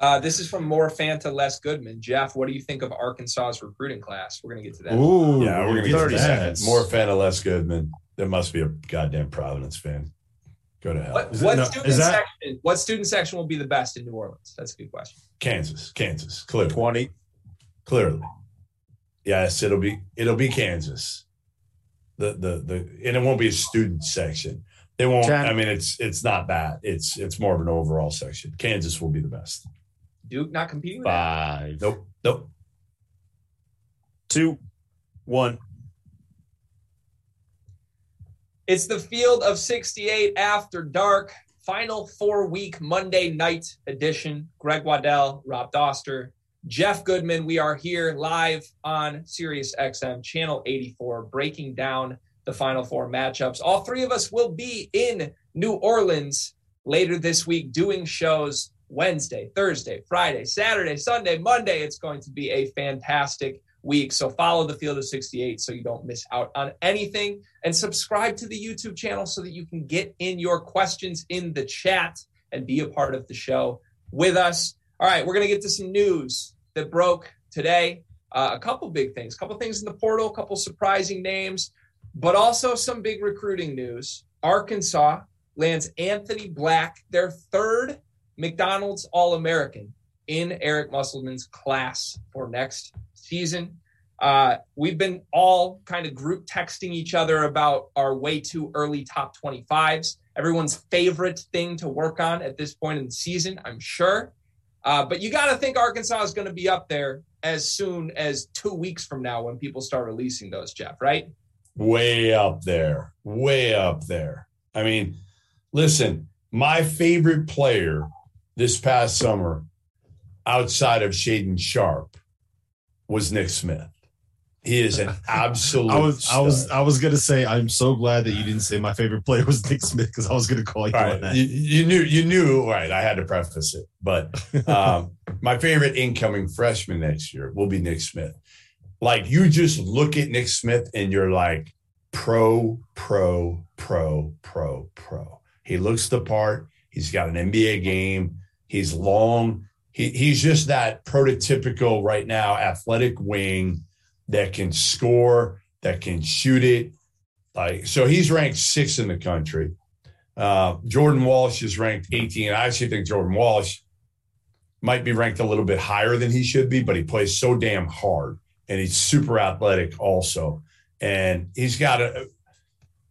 Uh, this is from more Fanta, less Goodman. Jeff, what do you think of Arkansas's recruiting class? We're going to get to that. Ooh, yeah, we're gonna get 30 to that. seconds. More fan of Les Goodman. There must be a goddamn Providence fan. Go to hell. What, Is it- what no, student is that- section? What student section will be the best in New Orleans? That's a good question. Kansas, Kansas, clearly, 20. clearly. Yes, it'll be it'll be Kansas. The the the and it won't be a student section. They won't. Ten. I mean, it's it's not that. It's it's more of an overall section. Kansas will be the best. Duke not competing with that. Five. Nope, nope. Two. One. It's the field of 68 after dark, final four week Monday night edition. Greg Waddell, Rob Dauster, Jeff Goodman. We are here live on Sirius XM channel 84, breaking down the final four matchups. All three of us will be in New Orleans later this week doing shows Wednesday, Thursday, Friday, Saturday, Sunday, Monday. It's going to be a fantastic week. So follow the field of 68 so you don't miss out on anything and subscribe to the YouTube channel so that you can get in your questions in the chat and be a part of the show with us. All right, we're going to get to some news that broke today. Uh, a couple big things, a couple things in the portal, a couple surprising names, but also some big recruiting news. Arkansas lands Anthony Black, their third McDonald's All American in Eric Musselman's class for next season. Uh, we've been all kind of group texting each other about our way too early top 25s, everyone's favorite thing to work on at this point in the season, I'm sure. Uh, but you got to think Arkansas is going to be up there as soon as two weeks from now when people start releasing those, Jeff, right? Way up there. Way up there. I mean, listen, my favorite player this past summer outside of Shaedon Sharpe was Nick Smith. He is an [LAUGHS] absolute. I was stud. I was I was gonna say I'm so glad that you didn't say my favorite player was Nick Smith because I was gonna call you All on that. You, you knew you knew right. I had to preface it, but [LAUGHS] um, my favorite incoming freshman next year will be Nick Smith. Like you just look at Nick Smith and you're like pro, pro, pro, pro, pro. He looks the part. He's got an NBA game. He's long. He, he's just that prototypical right now athletic wing that can score, that can shoot it. Like so, he's ranked sixth in the country. Uh, Jordan Walsh is ranked 18. I actually think Jordan Walsh might be ranked a little bit higher than he should be, but he plays so damn hard and he's super athletic also. And he's got a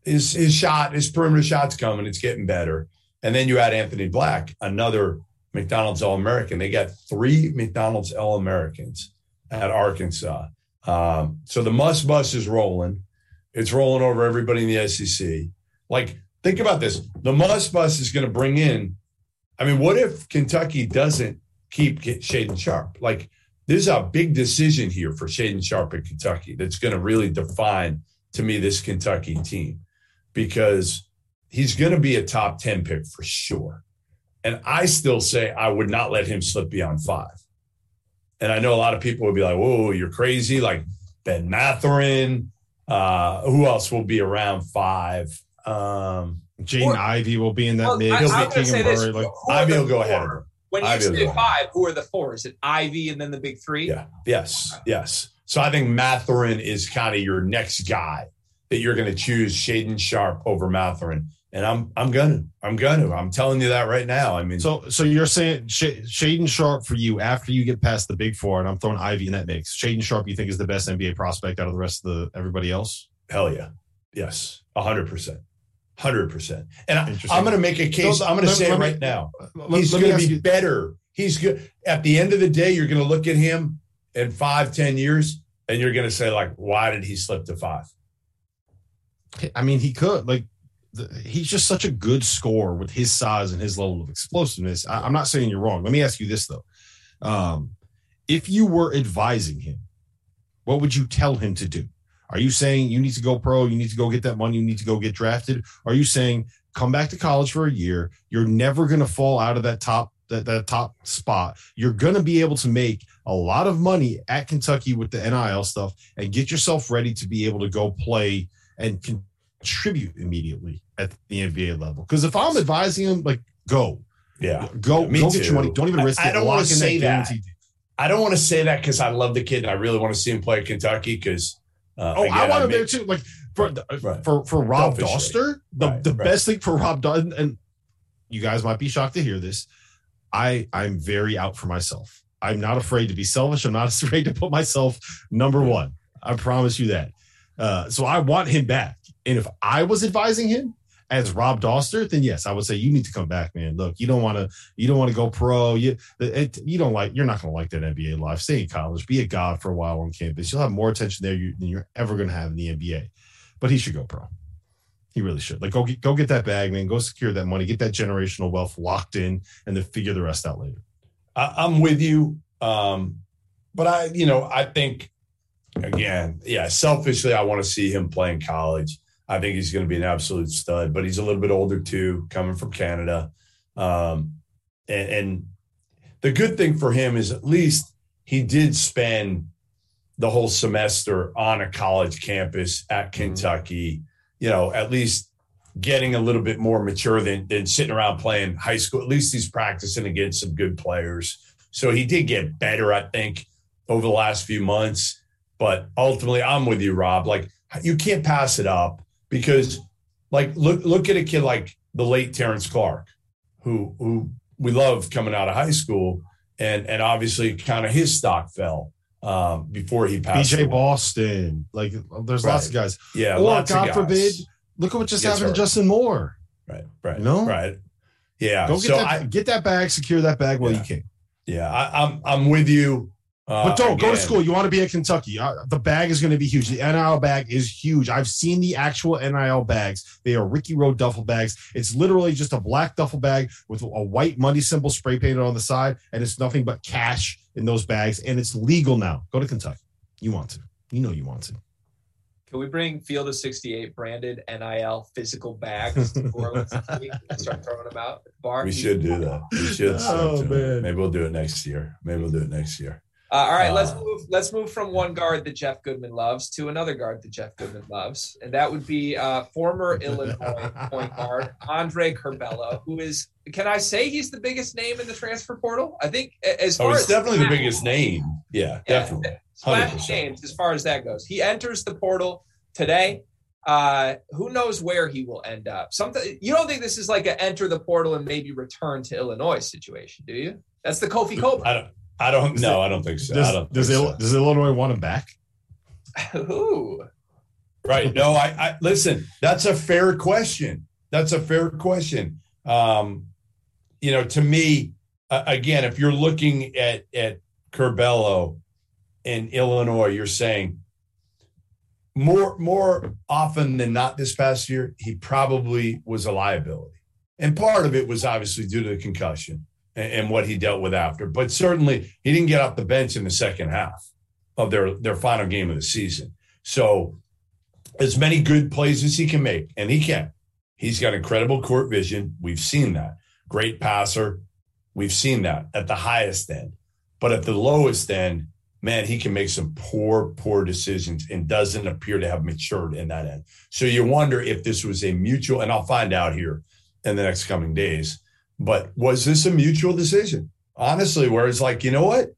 his his shot, his perimeter shot's coming. It's getting better. And then you add Anthony Black, another McDonald's All American. They got three McDonald's All Americans at Arkansas. Um, so the must bus is rolling. It's rolling over everybody in the SEC. Like, think about this. The must bus is going to bring in. I mean, what if Kentucky doesn't keep Shaedon Sharpe? Like, there's a big decision here for Shaedon Sharpe in Kentucky that's going to really define to me this Kentucky team because he's going to be a top 10 pick for sure. And I still say I would not let him slip beyond five. And I know a lot of people would be like, whoa, you're crazy. Like Ben Mathurin. Uh, who else will be around five? Um, Jaden Or- Ivey will be in that Well, mix. I, He'll I'm be going to say this. Murray, like, Ivey will go four? ahead. When you say five, who are the four? Is it Ivey and then the big three? Yeah. Yes. Yes. So I think Mathurin is kind of your next guy that you're going to choose Shaedon Sharpe over Mathurin. And I'm I'm gonna I'm gonna I'm telling you that right now. I mean, So, so you're saying Sh- Shaedon Sharpe for you after you get past the big four, and I'm throwing Ivey in that mix. Shaedon Sharpe, you think is the best NBA prospect out of the rest of the everybody else? hell yeah, yes, hundred percent, hundred percent. And I, I'm going to make a case. So, I'm going to say it let me- right now. Let, He's going to be you. better. He's good. At the end of the day, you're going to look at him in five, ten years, and you're going to say like, why did he slip to five? I mean, he could like. He's just such a good scorer with his size and his level of explosiveness. I, I'm not saying you're wrong. Let me ask you this though: um, if you were advising him, what would you tell him to do? Are you saying you need to go pro? You need to go get that money. You need to go get drafted? Are you saying come back to college for a year? You're never going to fall out of that top that, that top spot. You're going to be able to make a lot of money at Kentucky with the NIL stuff and get yourself ready to be able to go play and contribute immediately at the NBA level. Because if I'm advising him, like go, Yeah. go, Me go get too. your money. Don't even I- risk I it. don't wanna say that. deal. I don't want to say that because I love the kid and I really want to see him play at Kentucky because. Uh, Oh, I want him there too. Like for Right. for for Rob Dauster, the, Right, the right. best thing for Rob Dauster, and you guys might be shocked to hear this. I I'm very out for myself. I'm not afraid to be selfish. I'm not [LAUGHS] afraid to put myself number one. I promise you that. Uh, so I want him back. And if I was advising him as Rob Dauster, then yes, I would say you need to come back, man. Look, you don't want to, you don't want to go pro. You, it, you don't like, you're not going to like that NBA life. Stay in college, be a god for a while on campus. You'll have more attention there than you're ever going to have in the NBA. But he should go pro. He really should. Like, go get, go get that bag, man. Go secure that money, get that generational wealth locked in, and then figure the rest out later. I, I'm with you. Um, but I, you know, I think again, yeah, selfishly, I want to see him play in college. I think he's going to be an absolute stud, but he's a little bit older too, coming from Canada. Um, and, and the good thing for him is at least he did spend the whole semester on a college campus at Kentucky, you know, at least getting a little bit more mature than, than sitting around playing high school. At least he's practicing against some good players. So he did get better, I think. over the last few months. But ultimately, I'm with you, Rob. Like you can't pass it up because, like, look look at a kid like the late Terrence Clarke, who who we love coming out of high school, and and obviously kind of his stock fell um, before he passed. BJ away. Boston, like there's lots of guys. yeah, or God forbid, look at what just happened to. Justin Moore. right, right, You know? right, yeah. Go get so that, I, get that bag, secure that bag while Yeah. you can. yeah, I, I'm I'm with you. Uh, But don't go to school. You want to be at Kentucky. Uh, the bag is going to be huge. The NIL bag is huge. I've seen the actual NIL bags. They are Ricky Road duffel bags. It's literally just a black duffel bag with a white money symbol spray painted on the side, and it's nothing but cash in those bags. And it's legal now. Go to Kentucky. You want to. You know you want to. Can we bring Field of 68 branded NIL physical bags to New Orleans and start throwing them out bar? We should do that. We should. [LAUGHS] Oh, man. Maybe we'll do it next year. Maybe we'll do it next year. Uh, all right, let's Uh, move. Let's move from one guard that Jeff Goodman loves to another guard that Jeff Goodman loves, and that would be uh, former [LAUGHS] Illinois point guard Andre Curbelo, who is. Can I say he's the biggest name in the transfer portal? I think as Oh, far it's as definitely the biggest name. Yeah, Yeah, definitely. splash 100%. names as far as that goes. He enters the portal today. Uh, who knows where he will end up? Something you don't think this is like a enter the portal and maybe return to Illinois situation, do you? That's the Kofi I don't. know. No, I don't think so. I Does, don't. does, think Ill- so. does Illinois want him back? [LAUGHS] Ooh. Right. No, I, I listen, that's a fair question. That's a fair question. Um, you know, to me, uh, again, if you're looking at at Curbelo in Illinois, you're saying more more often than not this past year, he probably was a liability. And part of it was obviously due to the concussion and, and what he dealt with after. But certainly he didn't get off the bench in the second half of their their final game of the season. So as many good plays as he can make, and he can. He's got incredible court vision. We've seen that. Great passer. We've seen that at the highest end. But at the lowest end, man, he can make some poor, poor decisions and doesn't appear to have matured in that end. So you wonder if this was a mutual, and I'll find out here in the next coming days. But was this a mutual decision? Honestly, where it's like, you know what?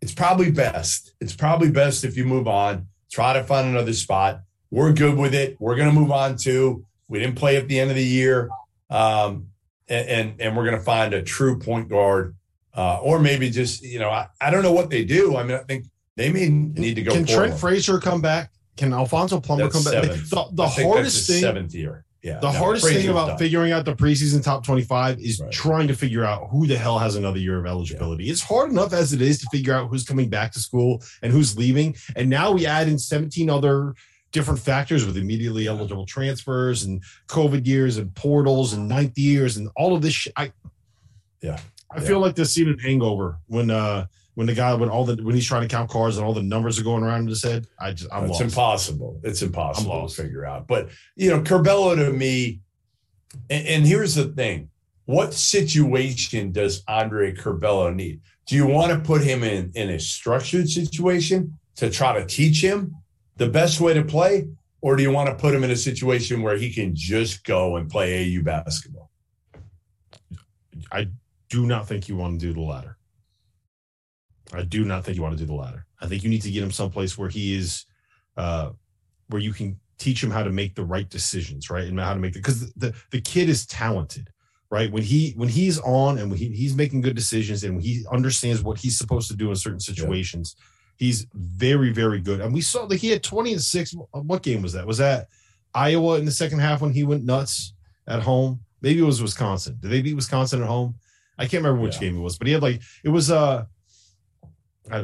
It's probably best. It's probably best if you move on, try to find another spot. We're good with it. We're going to move on too. We didn't play at the end of the year. Um, and, and, and we're going to find a true point guard, uh, or maybe just, you know, I, I don't know what they do. I mean, I think they may need to go. Can Trent. Frazier come back? Can Alfonso Plummer That's come back? seventh. The, the hardest thing seventh year. Yeah. The no, hardest thing about done. figuring out the preseason top 25 is Right. trying to figure out who the hell has another year of eligibility. It's hard enough as it is to figure out who's coming back to school and who's leaving. And now we add in 17 other different factors with immediately eligible transfers and COVID years and portals and ninth years and all of this shit. I, Yeah. I feel like this scene in Hangover when, uh, when the guy when all the when he's trying to count cards and all the numbers are going around in his head, I just I'm it's lost. impossible. It's impossible I'm to figure out. But you know, Curbelo to me, and, and here's the thing: what situation does Andre Curbelo need? Do you want to put him in in a structured situation to try to teach him the best way to play, or do you want to put him in a situation where he can just go and play AU basketball? I do not think you want to do the latter. I do not think you want to do the latter. I think you need to get him someplace where he is, uh, where you can teach him how to make the right decisions, right, and how to make the because the the kid is talented, right? When he when he's on and when he, he's making good decisions and he understands what he's supposed to do in certain situations, he's very very good. And we saw like he had twenty and six. What game was that? Was that Iowa in the second half when he went nuts at home? Maybe it was Wisconsin. Did they beat Wisconsin at home? I can't remember which Yeah. game it was, but he had like it was uh uh,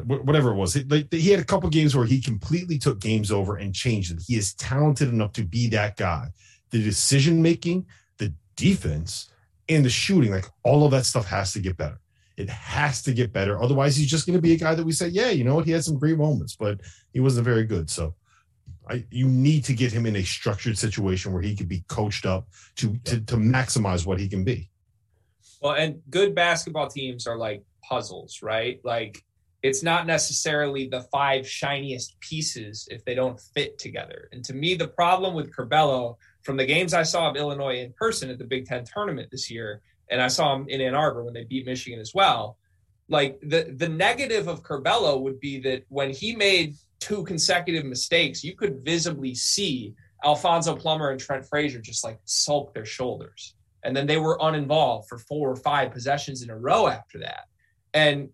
whatever it was. He, he had a couple games where he completely took games over and changed it. He is talented enough to be that guy. The decision making, the defense, and the shooting, like all of that stuff has to get better. It has to get better. Otherwise, he's just going to be a guy that we say, yeah, you know what? He had some great moments, but he wasn't very good. So I, you need to get him in a structured situation where he could be coached up to, to, to maximize what he can be. Well, and good basketball teams are like puzzles, right? Like it's not necessarily the five shiniest pieces if they don't fit together. And to me, the problem with Curbelo from the games I saw of Illinois in person at the Big Ten tournament this year, and I saw him in Ann Arbor when they beat Michigan as well, Like the the negative of Curbelo would be that when he made two consecutive mistakes, you could visibly see Alfonso Plummer and Trent Frazier just like sulk their shoulders. And then they were uninvolved for four or five possessions in a row after that. And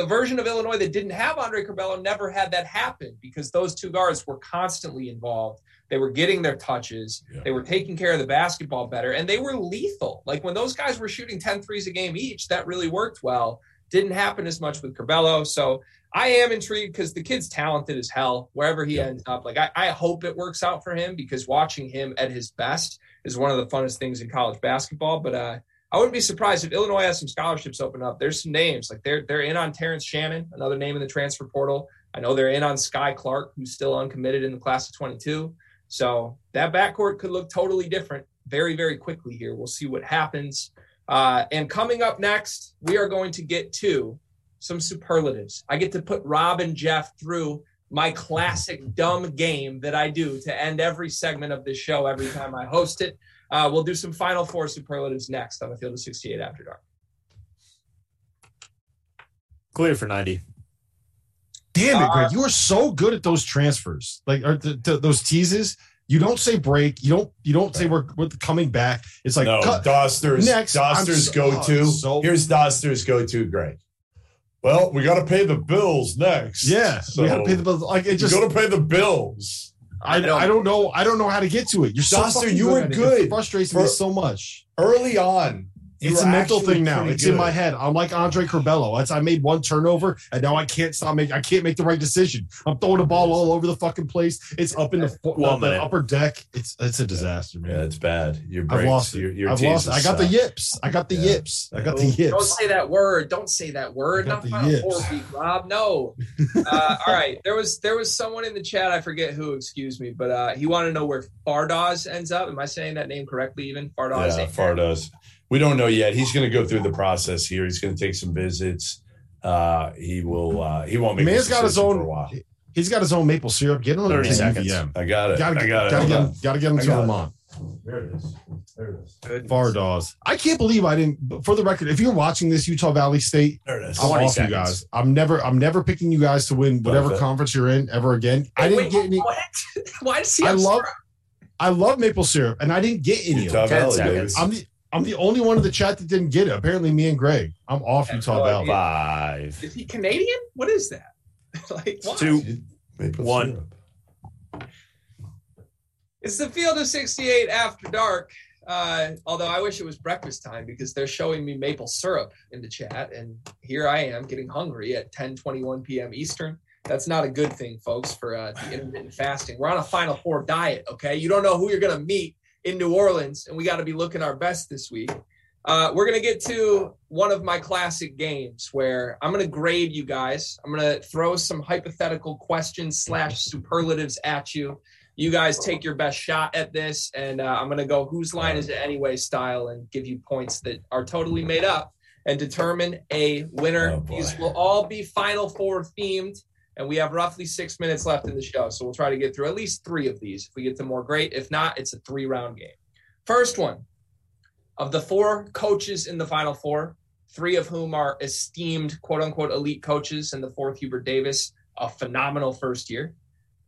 the version of Illinois that didn't have Andre Curbelo never had that happen because those two guards were constantly involved. They were getting their touches. Yeah. They were taking care of the basketball better and they were lethal. Like when those guys were shooting 10 threes a game each, that really worked well. Didn't happen as much with Curbelo. So I am intrigued because the kid's talented as hell wherever he Yeah. ends up. Like I, I hope it works out for him because watching him at his best is one of the funnest things in college basketball. But uh, I wouldn't be surprised if Illinois has some scholarships open up. There's some names like they're they're in on Terrence Shannon, another name in the transfer portal. I know they're in on Skyy Clark, who's still uncommitted in the class of 22. So that backcourt could look totally different very very quickly here. We'll see what happens. Uh, and coming up next, we are going to get to some superlatives. I get to put Rob and Jeff through my classic dumb game that I do to end every segment of this show every time I host it. Uh, we'll do some Final Four superlatives next on the Field of 68 After Dark. Clear for 90. Damn it, Uh, Greg! You are so good at those transfers, like or th- th- those teases. You don't say break. You don't. You don't say we're, we're coming back. It's like no, cut. Dauster's Next, Dauster's so- go to. oh, so- Here's Dauster's go to. Greg. Well, we got to pay the bills next. Yeah, so we got to pay the bills. Like it you just. got to pay the bills. I, I don't know. I don't know how to get to it. You're so Dauster, you were at it. good It frustrates for- me so much. Early on, It's a mental thing now. pretty It's in my head. I'm like Andre Curbelo. It's, I made one turnover and now I can't stop making. I can't make the right decision. I'm throwing the ball all over the fucking place. It's up in the, fo- the, One the upper deck. It's it's a disaster, man. Yeah, it's bad. Your I've lost. Your, your I've lost. I got the yips. I got the Yeah. yips. I got the yips. Don't say that word. Don't say that word. I got Not the Final yips. Four week, Rob. No. [LAUGHS] Uh, all right. There was there was someone in the chat. I forget who. Excuse me, but uh, he wanted to know where Fardaws ends up. Am I saying that name correctly? Even Fardaws. Yeah, far does. We don't know yet. He's going to go through the process here. He's going to take some visits. Uh, he will. Uh, he won't The make. man's a got his own. for a while. He's got his own maple syrup. Get him to 30 seconds. UVM. I got it. Gotta, I get, got it. gotta, get him, gotta get him to. Vermont. There it is. There it is. Goodness. Fardaws. I can't believe I didn't. For the record, if you're watching this Utah Valley State, There it is. I'm 20 off you guys. I'm never. I'm never picking you guys to win whatever conference you're in ever again. I didn't Wait, get any. What? [LAUGHS] Why does he? I have love. syrup? I love maple syrup, and I didn't get any Utah it. 10 Valley, baby. I'm the. I'm the only one in the chat that didn't get it. Apparently, me and Greg. I'm off Yeah, Utah no Valley. Five. Is he Canadian? What is that? [LAUGHS] like why? Two. Maple One. syrup. It's the Field of 68 after dark. Uh, although I wish it was breakfast time because they're showing me maple syrup in the chat, and here I am getting hungry at 10:21 p.m. Eastern. That's not a good thing, folks, for uh, the intermittent fasting. We're on a Final Four diet, okay? You don't know who you're gonna meet in New Orleans, and we got to be looking our best this week. Uh, we're gonna get to one of my classic games where I'm gonna grade you guys. I'm gonna throw some hypothetical questions slash superlatives at you you guys take your best shot at this and uh, i'm going to go whose line is it anyway style and give you points that are totally made up and determine a winner Oh, these will all be final four themed and we have roughly six minutes left in the show so we'll try to get through at least three of these if we get to more great if not it's a three round game first one of the four coaches in the final four three of whom are esteemed quote unquote elite coaches and the fourth hubert davis a phenomenal first year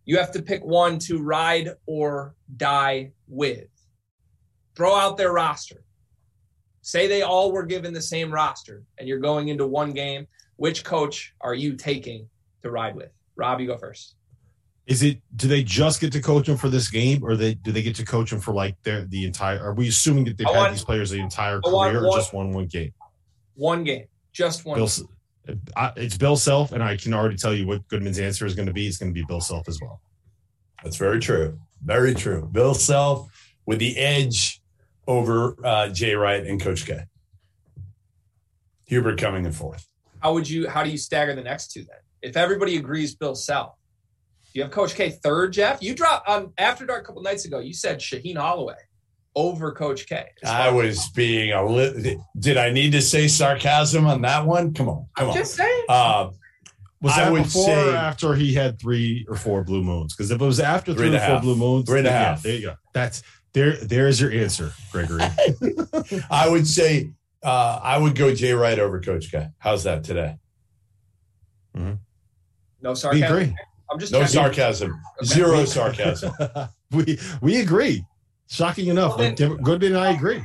you have to pick one to ride or die with. Throw out their roster. Say they all were given the same roster and you're going into one game. Which coach are you taking to ride with? Rob, you go first. Is it? Do they just get to coach them for this game, or they do they get to coach them for like their the entire? Are we assuming that they've I had want- these players the entire I want career, or just one one game? One game, just one. Bill, S- I, it's Bill Self, and I can already tell you what Goodman's answer is going to be. It's going to be Bill Self as well. That's very true. Very true. Bill Self with the edge over uh, Jay Wright and Coach K. Hubert coming in fourth. How would you? How do you stagger the next two then? If everybody agrees, Bill Self. You have Coach K third, Jeff. You dropped on After Dark a couple nights ago. You said Shaheen Holloway over Coach K. I As far was being a little. Did I need to say sarcasm on that one? Come on, come I'm on. just saying. Uh, Was I that would before say- or after he had three or four blue moons? Because if it was after Three three, or four half. blue moons, Three and a yeah, half. there you go. That's there. There's your answer, Gregory. [LAUGHS] I would say Uh, I would go Jay Wright over Coach K. How's that today? No We sarcasm. agree. I'm just No checking. sarcasm. Okay. Zero sarcasm. [LAUGHS] we we agree. Shocking enough, Well, then- but Goodman and I agree.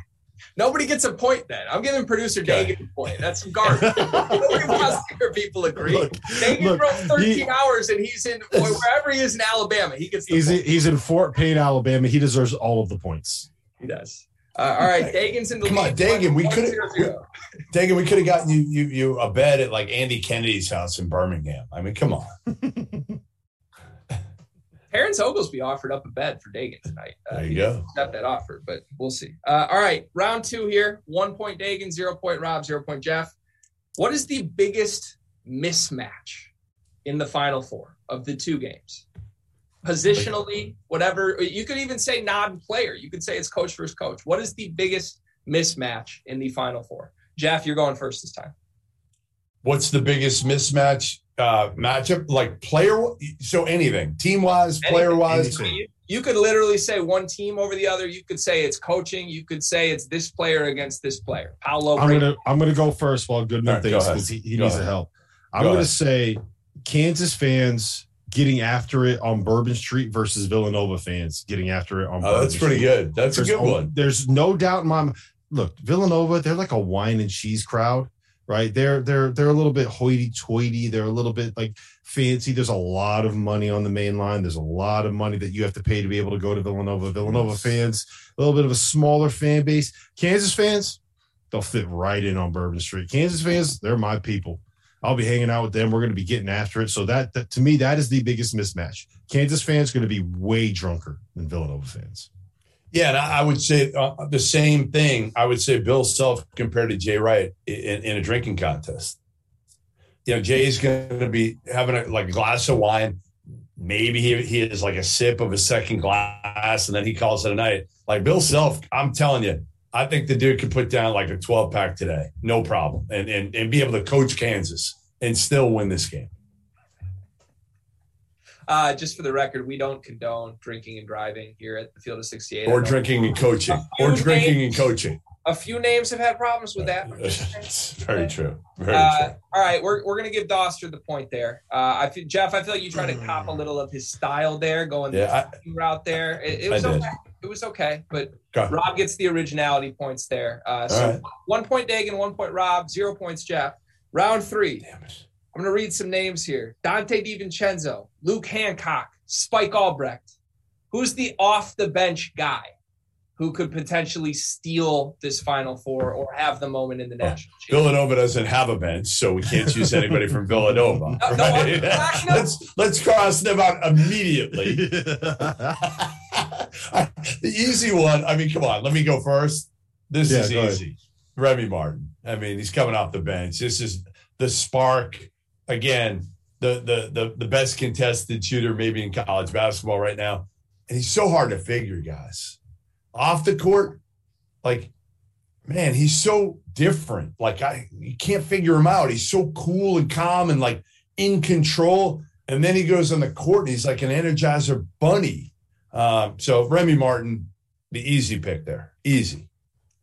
Nobody gets a point then. I'm giving producer Okay. Dagan a point. That's some garbage. [LAUGHS] Nobody wants to hear people agree. Look, Dagan look, drove 13 he- hours and he's in wherever he is in Alabama. He gets the He's point. he's in Fort Payne, Alabama. He deserves all of the points. He does. Uh, all right, Dagan's in the Come on. Dagan, we zero zero. [LAUGHS] Dagan, we could have gotten you, you you a bed at like Andy Kennedy's house in Birmingham. I mean, come on. [LAUGHS] Terrence Oglesby offered up a bed for Dagan tonight. Uh, There you go. accept that offer, but we'll see. Uh, all right, round two here. One point Dagan, zero point Rob, zero point Jeff. What is the biggest mismatch in the final four of the two games? Positionally, whatever. You could even say non-player. You could say it's coach versus coach. What is the biggest mismatch in the final four? Jeff, you're going first this time. What's the biggest mismatch uh matchup? Like player so anything, team wise, player wise. Anything. You, you could literally say one team over the other. You could say it's coaching. You could say it's this player against this player. Paolo. I'm Brady. gonna I'm gonna go first while Goodman All right, go thinks ahead. because he, he needs ahead. the help. I'm Go gonna ahead. say Kansas fans getting after it on Bourbon Street versus Villanova fans getting after it on. Oh, that's pretty Street. good. That's a good no- one. There's no doubt in my mind. Look, Villanova, they're like a wine and cheese crowd, right? They're they're they're a little bit hoity-toity. They're a little bit like fancy. There's a lot of money on the main line. There's a lot of money that you have to pay to be able to go to Villanova. Villanova fans, a little bit of a smaller fan base. Kansas fans, they'll fit right in on Bourbon Street. Kansas fans, they're my people. I'll be hanging out with them. We're going to be getting after it. So that, that to me, that is the biggest mismatch. Kansas fans going to be way drunker than Villanova fans. Yeah, and I would say uh, the same thing. I would say Bill Self compared to Jay Wright in, in a drinking contest. You know, Jay's going to be having a like a glass of wine. Maybe he he is like a sip of a second glass, and then he calls it a night. Like Bill Self, I'm telling you, I think the dude could put down like a 12 pack today, no problem, and and and be able to coach Kansas and still win this game. Uh, just for the record, we don't condone drinking and driving here at the Field of 68. Or drinking and coaching, or drinking and coaching. A few names have had problems with that. [LAUGHS] It's very true. Very Uh, true. all right, we're, we're going to give Dauster the point there. Uh, I feel, Jeff, I feel like you tried to cop a little of his style there, going Yeah, the route there. It, it I was okay. It was okay, but Go. Rob gets the originality points there. Uh, so All right. one point Dagan, one point Rob, zero points Jeff. Round three. Damn it. I'm going to read some names here Donte DiVincenzo, Luke Hancock, Spike Albrecht. Who's the off the bench guy who could potentially steal this Final Four or have the moment in the national championship? Villanova doesn't have a bench, so we can't choose anybody from [LAUGHS] Villanova. No, no, right? No. let's let's cross them out immediately. [LAUGHS] [LAUGHS] the easy one. I mean, come on. Let me go first. This Yeah, is go ahead. easy. Remy Martin. I mean, he's coming off the bench. This is the spark. Again, the the the the best contested shooter maybe in college basketball right now, and he's so hard to figure, guys. Off the court, like man, he's so different. Like I, you can't figure him out. He's so cool and calm and like in control. And then he goes on the court and he's like an Energizer bunny. Um, so Remy Martin, the easy pick there, easy.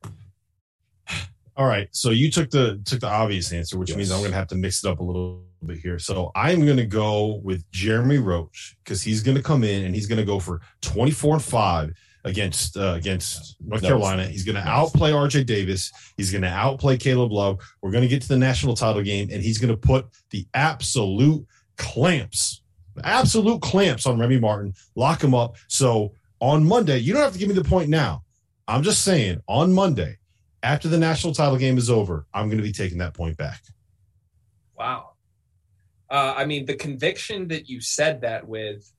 [SIGHS] All right. So you took the took the obvious answer, which Yes. means I'm going to have to mix it up a little bit here. So I'm going to go with Jeremy Roach because he's going to come in and he's going to go for 24 and five against uh, against North No. Carolina. He's going to outplay RJ Davis. He's going to outplay Caleb Love. We're going to get to the national title game, and he's going to put the absolute clamps, absolute clamps on Remy Martin. Lock him up. So on Monday, you don't have to give me the point now. I'm just saying on Monday after the national title game is over, I'm going to be taking that point back. Wow. Uh, I mean, the conviction that you said that with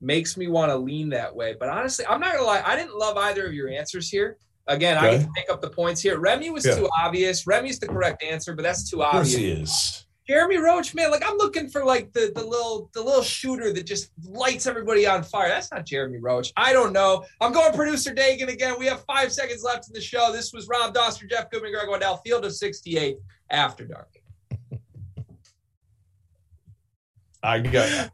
makes me want to lean that way. But honestly, I'm not gonna lie. I didn't love either of your answers here. Again, I Okay. can take up the points here. Remy was Yeah. too obvious. Remy's the correct answer, but that's too Of course obvious. he is. Jeremy Roach, man, like I'm looking for like the the little the little shooter that just lights everybody on fire. That's not Jeremy Roach. I don't know. I'm going producer Dagan again. We have five seconds left in the show. This was Rob Dauster, Jeff Goodman, Greg Waddell, Field of 68 after dark. I got,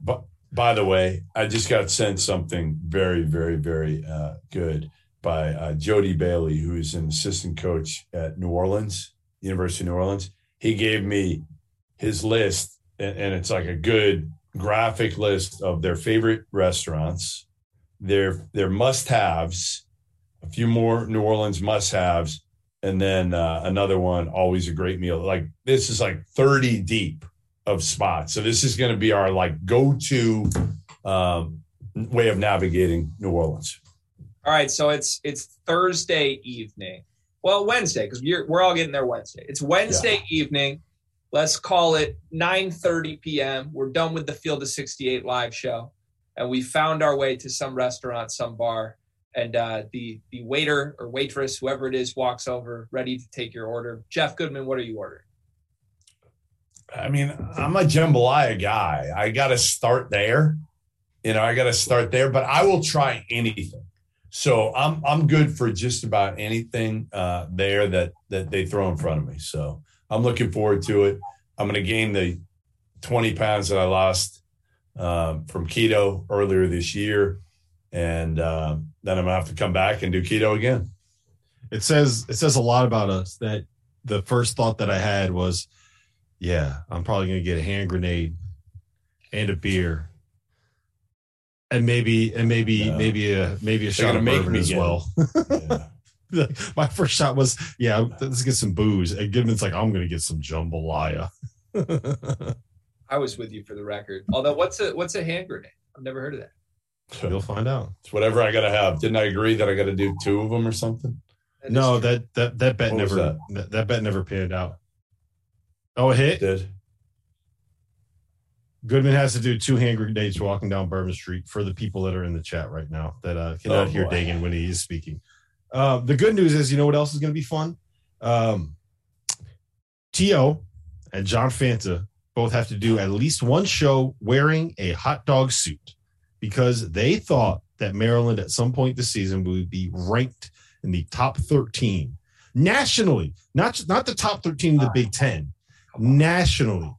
by the way, I just got sent something very, very, very uh, good by uh, Jody Bailey, who is an assistant coach at New Orleans. University of New Orleans. He gave me his list, and, and it's like a good graphic list of their favorite restaurants, their their must haves, a few more New Orleans must haves, and then uh, another one, always a great meal. Like this is like 30 deep of spots. So this is going to be our like go to um, way of navigating New Orleans. All right, so it's it's Thursday evening. Well, Wednesday because we're we're all getting there Wednesday. It's Wednesday evening. Let's call it 9:30 p.m. We're done with the Field of 68 live show, and we found our way to some restaurant, some bar, and uh, the the waiter or waitress, whoever it is, walks over, ready to take your order. Jeff Goodman, what are you ordering? I mean, I'm a jambalaya guy. I got to start there. You know, I got to start there, but I will try anything. So I'm I'm good for just about anything uh, there that that they throw in front of me. So I'm looking forward to it. I'm going to gain the 20 pounds that I lost um, from keto earlier this year, and um, then I'm going to have to come back and do keto again. It says it says a lot about us that the first thought that I had was, yeah, I'm probably gonna get a hand grenade and a beer. And maybe and maybe No. maybe a maybe a They're shot of make bourbon me as get well. [LAUGHS] Yeah. [LAUGHS] My first shot was, yeah, let's get some booze. And Goodman's like, I'm gonna get some jambalaya. [LAUGHS] I was with you for the record. Although, what's a what's a hand grenade? I've never heard of that. You'll find out. It's whatever I got to have. Didn't I agree that I got to do two of them or something? That is No, that that that bet What never that? that bet never panned out. Oh, a hit. Did. Goodman has to do two hand grenades walking down Bourbon Street for the people that are in the chat right now that uh, cannot Oh, hear. Dagan when he is speaking. Uh, the good news is, you know what else is going to be fun? Um, T.O. and John Fanta both have to do at least one show wearing a hot dog suit because they thought that Maryland at some point this season would be ranked in the top 13 nationally, not, not the top 13 of the Big Ten, nationally.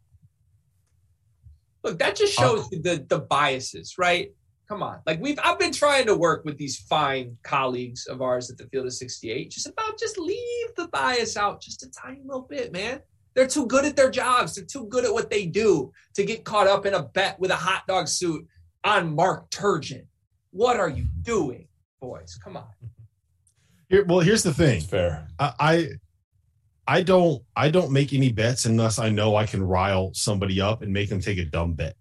Look, that just shows the the biases, right? Come on, like we've I've been trying to work with these fine colleagues of ours at the Field of 68, just about just leave the bias out just a tiny little bit, man. They're too good at their jobs. They're too good at what they do to get caught up in a bet with a hot dog suit on Mark Turgeon. What are you doing, boys? Come on. Here, well, here's the thing. It's fair. I, I I don't I don't make any bets unless I know I can rile somebody up and make them take a dumb bet.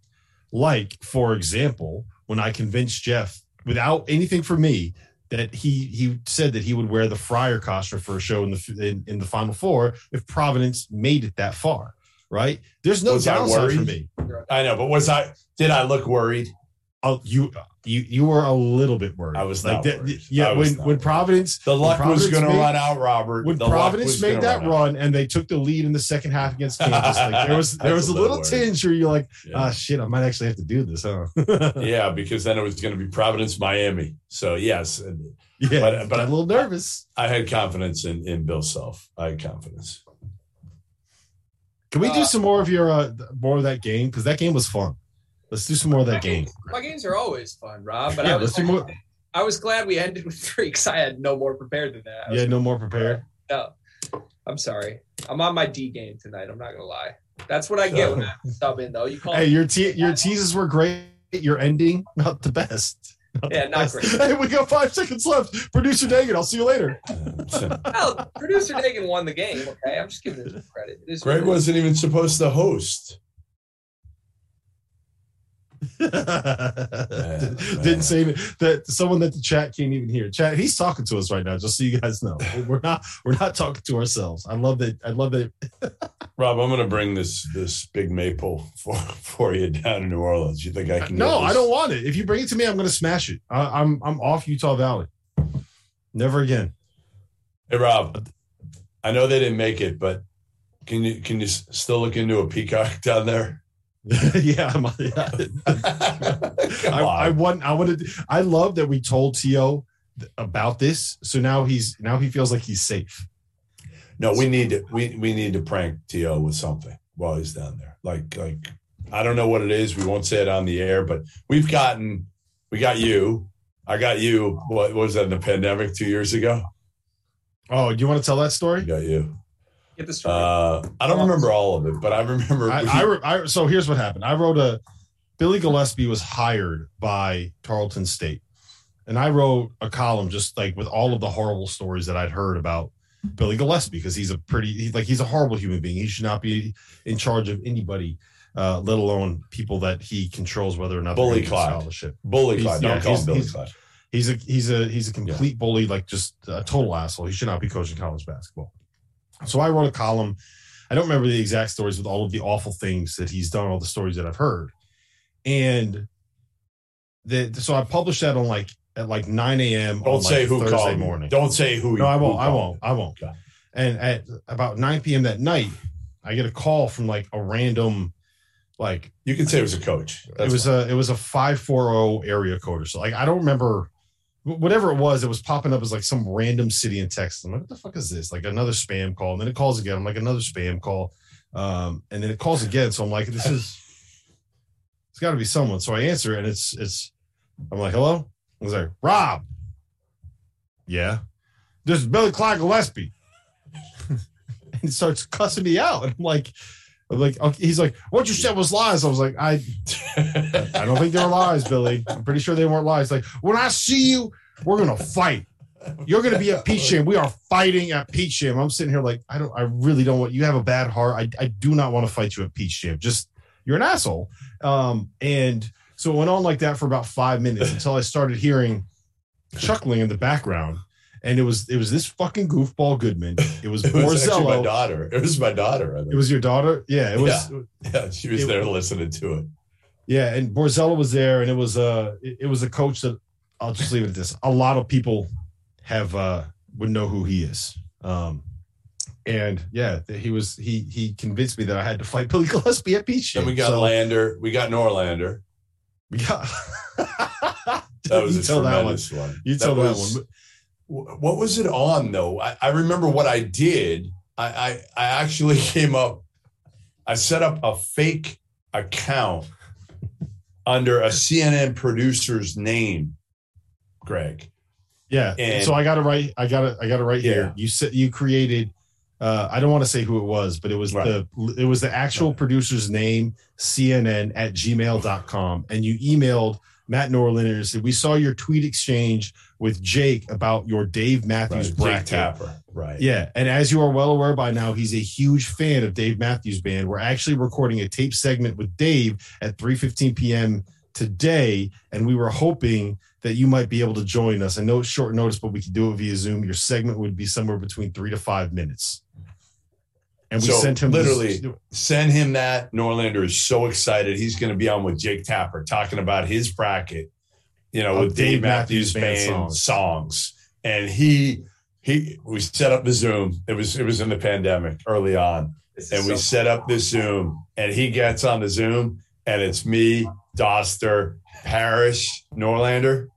Like, for example, when I convinced Jeff without anything from me that he he said that he would wear the Friar costume for a show in the in, in the Final Four if Providence made it that far. Right? There's no Was downside for me. I know, but was I? Did I look worried? Oh, you you you were a little bit worried. I was like not that. worried. Yeah, was when not when worried. Providence The luck when was going to run out, Robert. when The Providence made that out. run and they took the lead in the second half against Kansas, like there was [LAUGHS] there was was a a little little worried. tinge where you're like, Yeah. ah, shit, I might actually have to do this, huh? [LAUGHS] yeah, because then it was going to be Providence, Miami. So yes, yeah, But- but- got a little nervous. I had confidence in in Bill Self. I had confidence. Can we do Uh, some more of your uh, more of that game because that game was fun. Let's do some more of that game. My games are always fun, Rob. But Yeah, I, was, let's do more. I was glad we ended with three because I had no more prepared than that. I was Yeah, no more prepared. No, I'm sorry. I'm on my D game tonight. I'm not gonna lie. That's what I get when I sub in, though. You call [LAUGHS] Hey, your te- your teases were great. Your ending, not the best. Not the Yeah, not best. great. Hey, we got five seconds left. Producer Dagan, I'll see you later. [LAUGHS] Uh, well, producer Dagan won the game. Okay, I'm just giving him credit. It is Greg what wasn't even supposed to host. Didn't say that someone that the chat can't even hear. Chat, he's talking to us right now, just so you guys know. [LAUGHS] We're not we're not talking to ourselves. I love that. I love that. [LAUGHS] Rob, I'm going to bring this this big maple for for you down in New Orleans. You think I can? No, I don't want it. If you bring it to me, I'm gonna smash it. I, I'm I'm off Utah Valley. Never again. Hey, Rob, I know they didn't make it, but can you can you still look into a peacock [LAUGHS] down there? [LAUGHS] yeah, I'm, yeah. [LAUGHS] I, I want. I wanted. I love that we told To th- about this, so now he's now he feels like he's safe. No, we need to we we need to prank To with something while he's down there. Like like I don't know what it is. We won't say it on the air, but we've gotten we got you. I got you. What was that in the pandemic two years ago? Oh, do you want to tell that I story? got you. Get the story. Uh, I don't remember all of it, but I remember. I, I, re- I so here's what happened. I wrote a Billy Gillispie was hired by Tarleton State, and I wrote a column just like with all of the horrible stories that I'd heard about Billy Gillispie because he's a pretty he, like he's a horrible human being. He should not be in charge of anybody, uh, let alone people that he controls whether or not Bully gonna Clyde. scholarship. Bully He's- Clyde. Don't call he's- him Billy he's- Clyde. He's a he's a he's a complete bully, like just a total asshole. He should not be coaching college basketball. So I wrote a column. I don't remember the exact stories with all of the awful things that he's done, all the stories that I've heard. And the so I published that on like at like 9 a.m. Don't on say like who Thursday called. morning. Don't say who. No, I won't. I won't. I won't. Okay. And at about 9 p.m. that night, I get a call from like a random, like You can say it was a coach. it was a it was a 540 area code or so. Like I don't remember whatever it was, it was popping up as like some random city in Texas. I'm like, what the fuck is this? Like another spam call. And then it calls again. I'm like, another spam call. Um, and then it calls again. So I'm like, this is it's gotta be someone. So I answer and it's it's I'm like, hello? I was like, Rob. Yeah. This is Billy Clyde Gillispie. [LAUGHS] and starts cussing me out. And I'm like, like, he's like, what you said was lies. I was like, I I don't think they were lies, Billy. I'm pretty sure they weren't lies. Like, when I see you, we're gonna fight. You're gonna be at Peach Jam. We are fighting at Peach Jam. I'm sitting here like, I don't, I really don't want. You have a bad heart. I, I do not want to fight you at Peach Jam. Just you're an asshole. Um, and so it went on like that for about five minutes until I started hearing chuckling in the background, and it was it was this fucking goofball Goodman. [LAUGHS] It was It was actually my Borzello. daughter. It was my daughter. I think. It was your daughter. Yeah, it was. [LAUGHS] Yeah, she was it- there listening to it. Yeah, and Borzello was there, and it was uh it, it was a coach that I'll just leave it at this. A lot of people have uh would know who he is. Um and yeah, he was he he convinced me that I had to fight Billy [LAUGHS] Gillispie at Peach. Then we got So, Lander. We got Norlander. we got That was a tell that one. tremendous one. You tell that was- one. Wh- What was it on though? I, I remember what I did. I, I I actually [LAUGHS] came up. I set up a fake account under a CNN producer's name, Greg. Yeah. And- so I got it right. I got it. I got it right Yeah. here. You said you created. Uh, I don't want to say who it was, but it was Right. the it was the actual producer's name, CNN at gmail.com. And you emailed Matt Norlander and said, We saw your tweet exchange with Jake about your Dave Matthews Right. Jake bracket. Tapper. Right. Yeah. And as you are well aware by now, he's a huge fan of Dave Matthews Band. We're actually recording a tape segment with Dave at 3:15 p.m. today, and we were hoping that you might be able to join us. I know it's short notice, but we could do it via Zoom. Your segment would be somewhere between three to five minutes. And we So, sent him literally- this- Send him that. Norlander is so excited. He's going to be on with Jake Tapper talking about his bracket, you know, Of with Dave, Dave Matthews, Matthews Band Band songs. songs. And he he we set up the Zoom. It was it was in the pandemic early on. This is And we so- set up this Zoom and he gets on the Zoom and it's me, Dauster, Parrish, Norlander.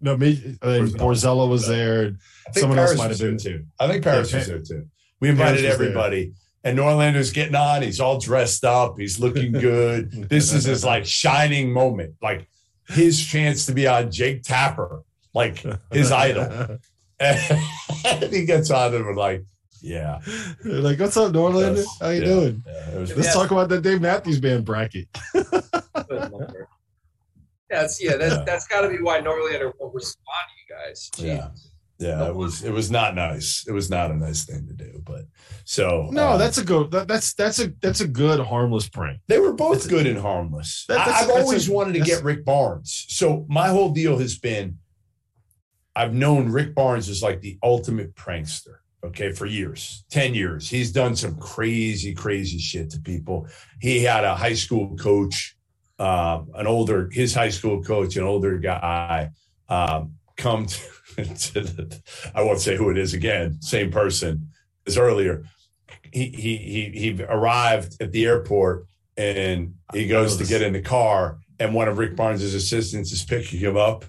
no, me, uh, and Borzello was there. I think Someone else might have been there too. I think Parrish Yeah, was there too. We invited Parrish there. everybody. And Norlander's getting on. He's all dressed up. He's looking [LAUGHS] good. this is his like shining moment, like his chance to be on Jake Tapper, like his [LAUGHS] idol. And he gets on and we're like, yeah. like, what's up, Norlander? Yes. How you Yeah. doing? yeah it was, Let's Yeah. talk about that Dave Matthews Band bracket. [LAUGHS] That's yeah. That's Yeah. that's got to be why Norlander won't respond to you guys. Jeez. Yeah. Yeah, it was it was not nice. It was not a nice thing to do. But so No, uh, that's a good. That, that's that's a that's a good harmless prank. They were both That's- good and harmless. That- I, that's always a- wanted to get Rick Barnes. So my whole deal has been I've known Rick Barnes is like the ultimate prankster. Okay, for years, 10 years. He's done some crazy, crazy shit to people. He had a high school coach, um, an older, his high school coach, an older guy, um, come to the, [LAUGHS] I won't say who it is again, same person as earlier. He, he, he, he arrived at the airport and he goes to get in the car and one of Rick Barnes's assistants is picking him up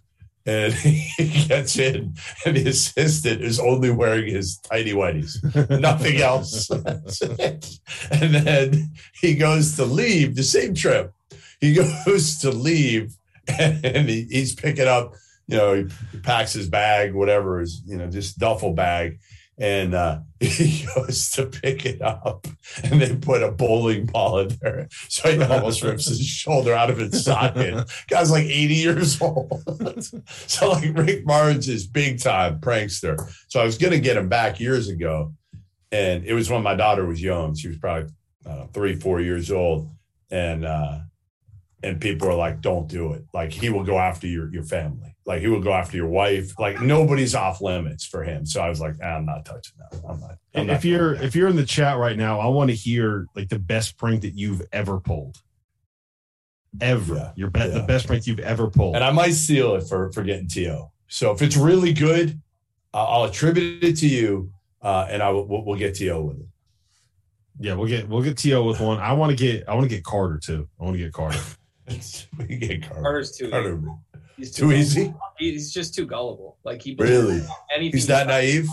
and [LAUGHS] he gets in and the assistant is only wearing his tidy whities nothing else. [LAUGHS] And then he goes to leave the same trip. He goes to leave and he, he's picking up you know he packs his bag whatever is, you know just duffel bag and uh, [LAUGHS] he goes to pick it up, and they put a bowling ball in there, so he almost rips his shoulder out of its socket. Guy's like 80 years old, [LAUGHS] so like Rick Barnes is big time prankster. So I was gonna get him back years ago, and it was when my daughter was young. She was probably uh, three, four years old, and uh, and people are like, "Don't do it." Like he will go after your your family. Like he would go after your wife. Like nobody's off limits for him. So I was like, ah, I'm not touching that. I'm not. I'm not if you're that." if you're in the chat right now, I want to hear like the best prank that you've ever pulled. Ever. Yeah, Your be- the best prank you've ever pulled. and I might steal it for for getting to. So if it's really good, I'll, I'll attribute it to you, uh, and I will we'll, we'll get to with it. yeah, we'll get we'll get To with one. I want to get I want to get Carter too. I want to get Carter. [LAUGHS] we get Carter. Carter's too Carter. He's Too easy. He's just too gullible. Like he believes Really? anything. He's that naive.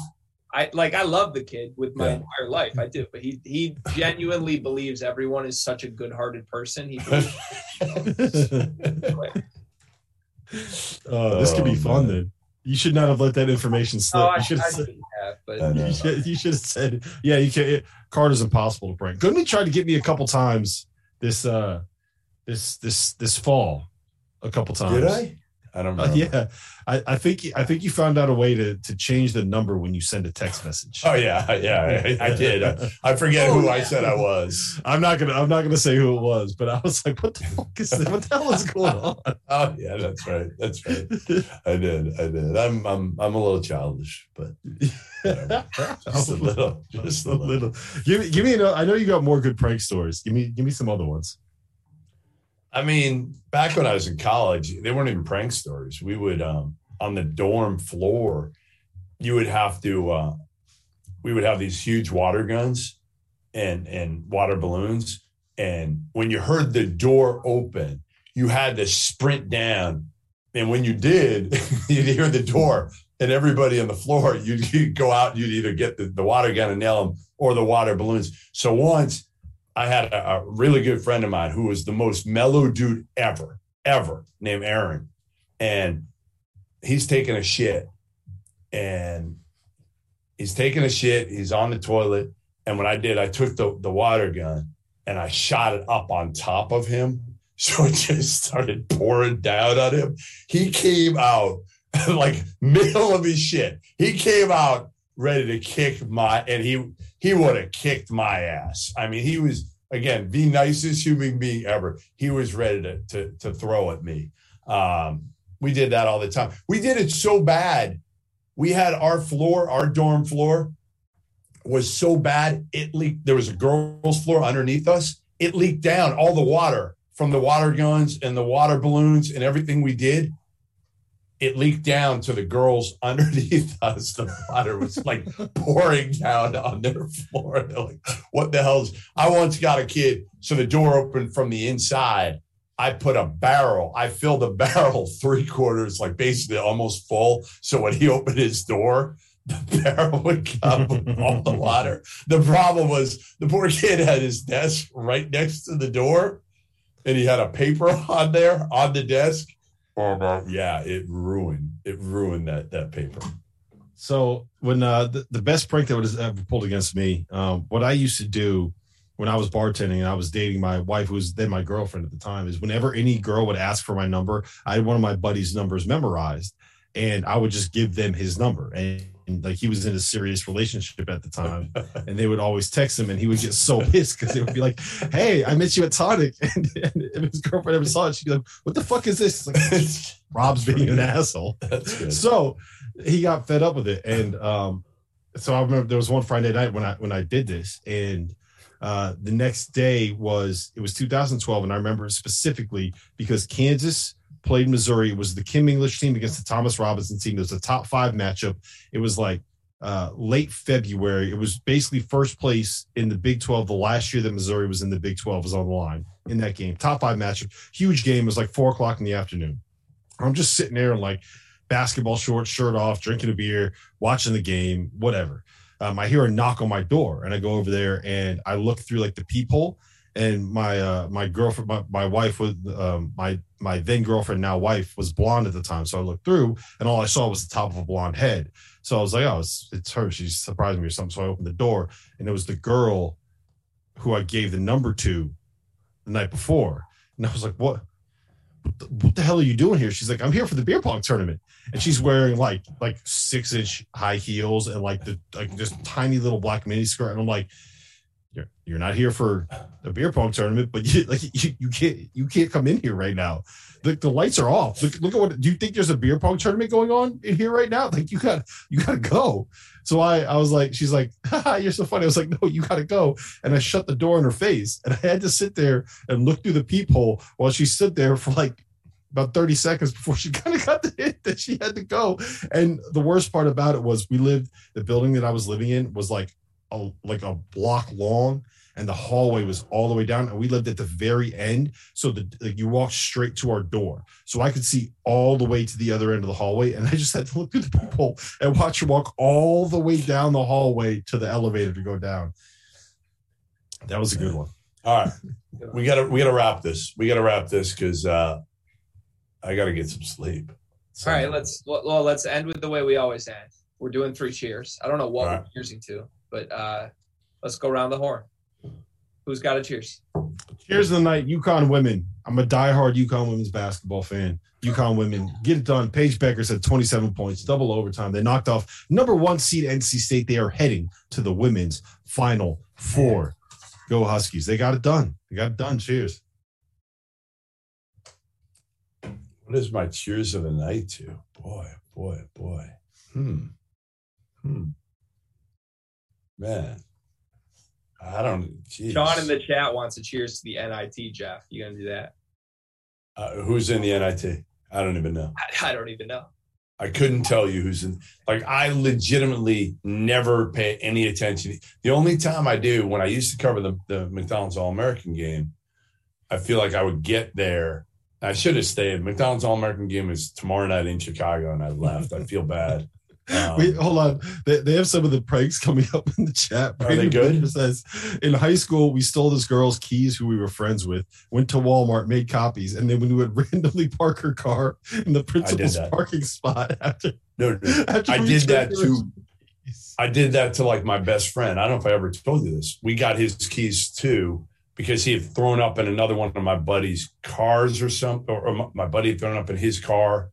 I like I love the kid with my Yeah. entire life. I do, but he he genuinely [LAUGHS] believes everyone is such a good-hearted person. He [LAUGHS] believes Uh, this could be Oh, fun then. You should not have let that information slip. no, I, you should I have said, shouldn't have, but you should, you should have said, yeah, you can it, Carter's impossible to prank. Goodman tried to get me a couple times this uh this this this fall a couple times. Did I? I don't know. Uh, yeah, I, I think I think you found out a way to to change the number when you send a text message. Oh yeah, [LAUGHS] yeah, I, I did. I, I forget Oh, who I said I was. I'm not gonna I'm not gonna say who it was, but I was like, what the fuck is this? What the hell is going on? [LAUGHS] Oh yeah, that's right. That's right. I did. I did. I'm I'm I'm a little childish, but whatever. [LAUGHS] just a little, just a little. Give me give me another, I know you got more good prank stories. Give me give me some other ones. I mean, back when I was in college, they weren't even prank stories. We would um on the dorm floor, you would have to uh we would have these huge water guns and and water balloons. And when you heard the door open, you had to sprint down. And when you did, [LAUGHS] you'd hear the door and everybody on the floor, you'd, you'd go out, you'd either get the, the water gun and nail them or the water balloons. So once I had a, a really good friend of mine who was the most mellow dude ever, ever, named Aaron. And he's taking a shit. And he's taking a shit. He's on the toilet. And what I did, I took the, the water gun and I shot it up on top of him. [LAUGHS] So it just started pouring down on him. He came out [LAUGHS] like middle of his shit. He came out ready to kick my and he he would have kicked my ass. I mean, he was again the nicest human being ever. He was ready to to, to throw at me. Um, we did that all the time. We did it so bad. We had our floor, our dorm floor was so bad it leaked. There was a girls' floor underneath us. It leaked down all the water from the water guns and the water balloons and everything we did. It leaked down to the girls [LAUGHS] underneath us. The water was like pouring down on their floor. [LAUGHS] They're like, what the hell's I once got a kid, so the door opened from the inside. I put a barrel, I filled a [LAUGHS] barrel three quarters, like basically almost full. So when he opened his door, the barrel would come all the water. The problem was the poor kid had his desk right next to the door, and he had a paper on there on the desk. And uh, yeah, it ruined it ruined that that paper. So when uh, the, the best prank that was ever pulled against me, um, what I used to do when I was bartending and I was dating my wife, who was then my girlfriend at the time, is whenever any girl would ask for my number, I had one of my buddies' numbers memorized, and I would just give them his number. And, and, like he was in a serious relationship at the time, [LAUGHS] and they would always text him, and he would get so [LAUGHS] pissed because they would be like, "Hey, I met you at Tonic," [LAUGHS] and, and if his girlfriend ever saw it, she'd be like, "What the fuck is this?" It's like Rob's being an asshole. So he got fed up with it, and um, so I remember there was one Friday night when I when I did this, and uh, the next day was it was 2012, and I remember specifically because Kansas played Missouri. It was the Kim English team against the Thomas Robinson team. It was a top five matchup. It was like uh, late February. It was basically first place in the Big 12. The last year that Missouri was in the Big 12 was on the line in that game. Top five matchup, huge game. It was like four o'clock in the afternoon. I'm just sitting there and like basketball shorts, shirt off, drinking a beer, watching the game, whatever. Um, I hear a knock on my door and I go over there and I look through like the peephole and my uh my girlfriend my, my wife was um my my then girlfriend now wife was blonde at the time. So i looked through and all i saw was the top of a blonde head. So i was like oh it's, it's her. She's surprising me or something. So i opened the door and it was the girl who i gave the number to the night before. And i was like what what the, what the hell are you doing here? She's like i'm here for the beer pong tournament. And she's wearing like like six inch high heels and like the like this tiny little black mini skirt and i'm like you're you're not here for a beer pong tournament, but you [LAUGHS] like you, you can't you can't come in here right now. The, the lights are off. Look, look at what do you think there's a beer pong tournament going on in here right now? Like you got you gotta go. So I I was like, she's like, [LAUGHS] you're so funny. I was like, no, you gotta go. And I shut the door in her face. And I had to sit there and look through the peephole while she stood there for like about 30 seconds before she [LAUGHS] kind of got the hit that she had to go. And the worst part about it was we lived the building that I was living in was like a, like a block long and the hallway was all the way down and we lived at the very end so that like, you walked straight to our door so i could see all the way to the other end of the hallway and i just had to look through the people and watch her walk all the way down the hallway to the elevator to go down that was a good one All right, we gotta we gotta wrap this. We gotta wrap this because uh, I gotta get some sleep. All right, let's well, well, let's end with the way we always end. We're doing three cheers. I don't know what All we're cheersing to, but uh let's go around the horn. Who's got a cheers? Cheers of the night, UConn women. I'm a diehard UConn women's basketball fan. UConn women get it done. Paige Bueckers said 27 points, double overtime. They knocked off number one seed NC State. They are heading to the women's final four. Go Huskies. They got it done. They got it done. Cheers. What is my cheers of the night to? Boy, boy, boy. Hmm. Hmm. Man. I don't. Geez. Sean in the chat wants a cheers to the NIT, Jeff. You gonna do that? uh, who's in the NIT? I don't even know. I, I don't even know. I couldn't tell you who's in. Like, I legitimately never pay any attention. The only time I do, when I used to cover the, the McDonald's All American game, I feel like I would get there. I should have stayed. McDonald's All American game is tomorrow night in Chicago, and I left. I feel bad. Um, Wait, hold on. They, they have some of the pranks coming up in the chat. Are they good? Bender Says in high school we stole this girl's keys, who we were friends with. Went to Walmart, made copies, and then we would [LAUGHS] randomly park her car in the principal's parking spot after. no, no, after I did that keys. I did that to like my best friend. I don't know if I ever told you this. We got his keys too because he had thrown up in another one of my buddy's cars or something, or, my buddy had thrown up in his car.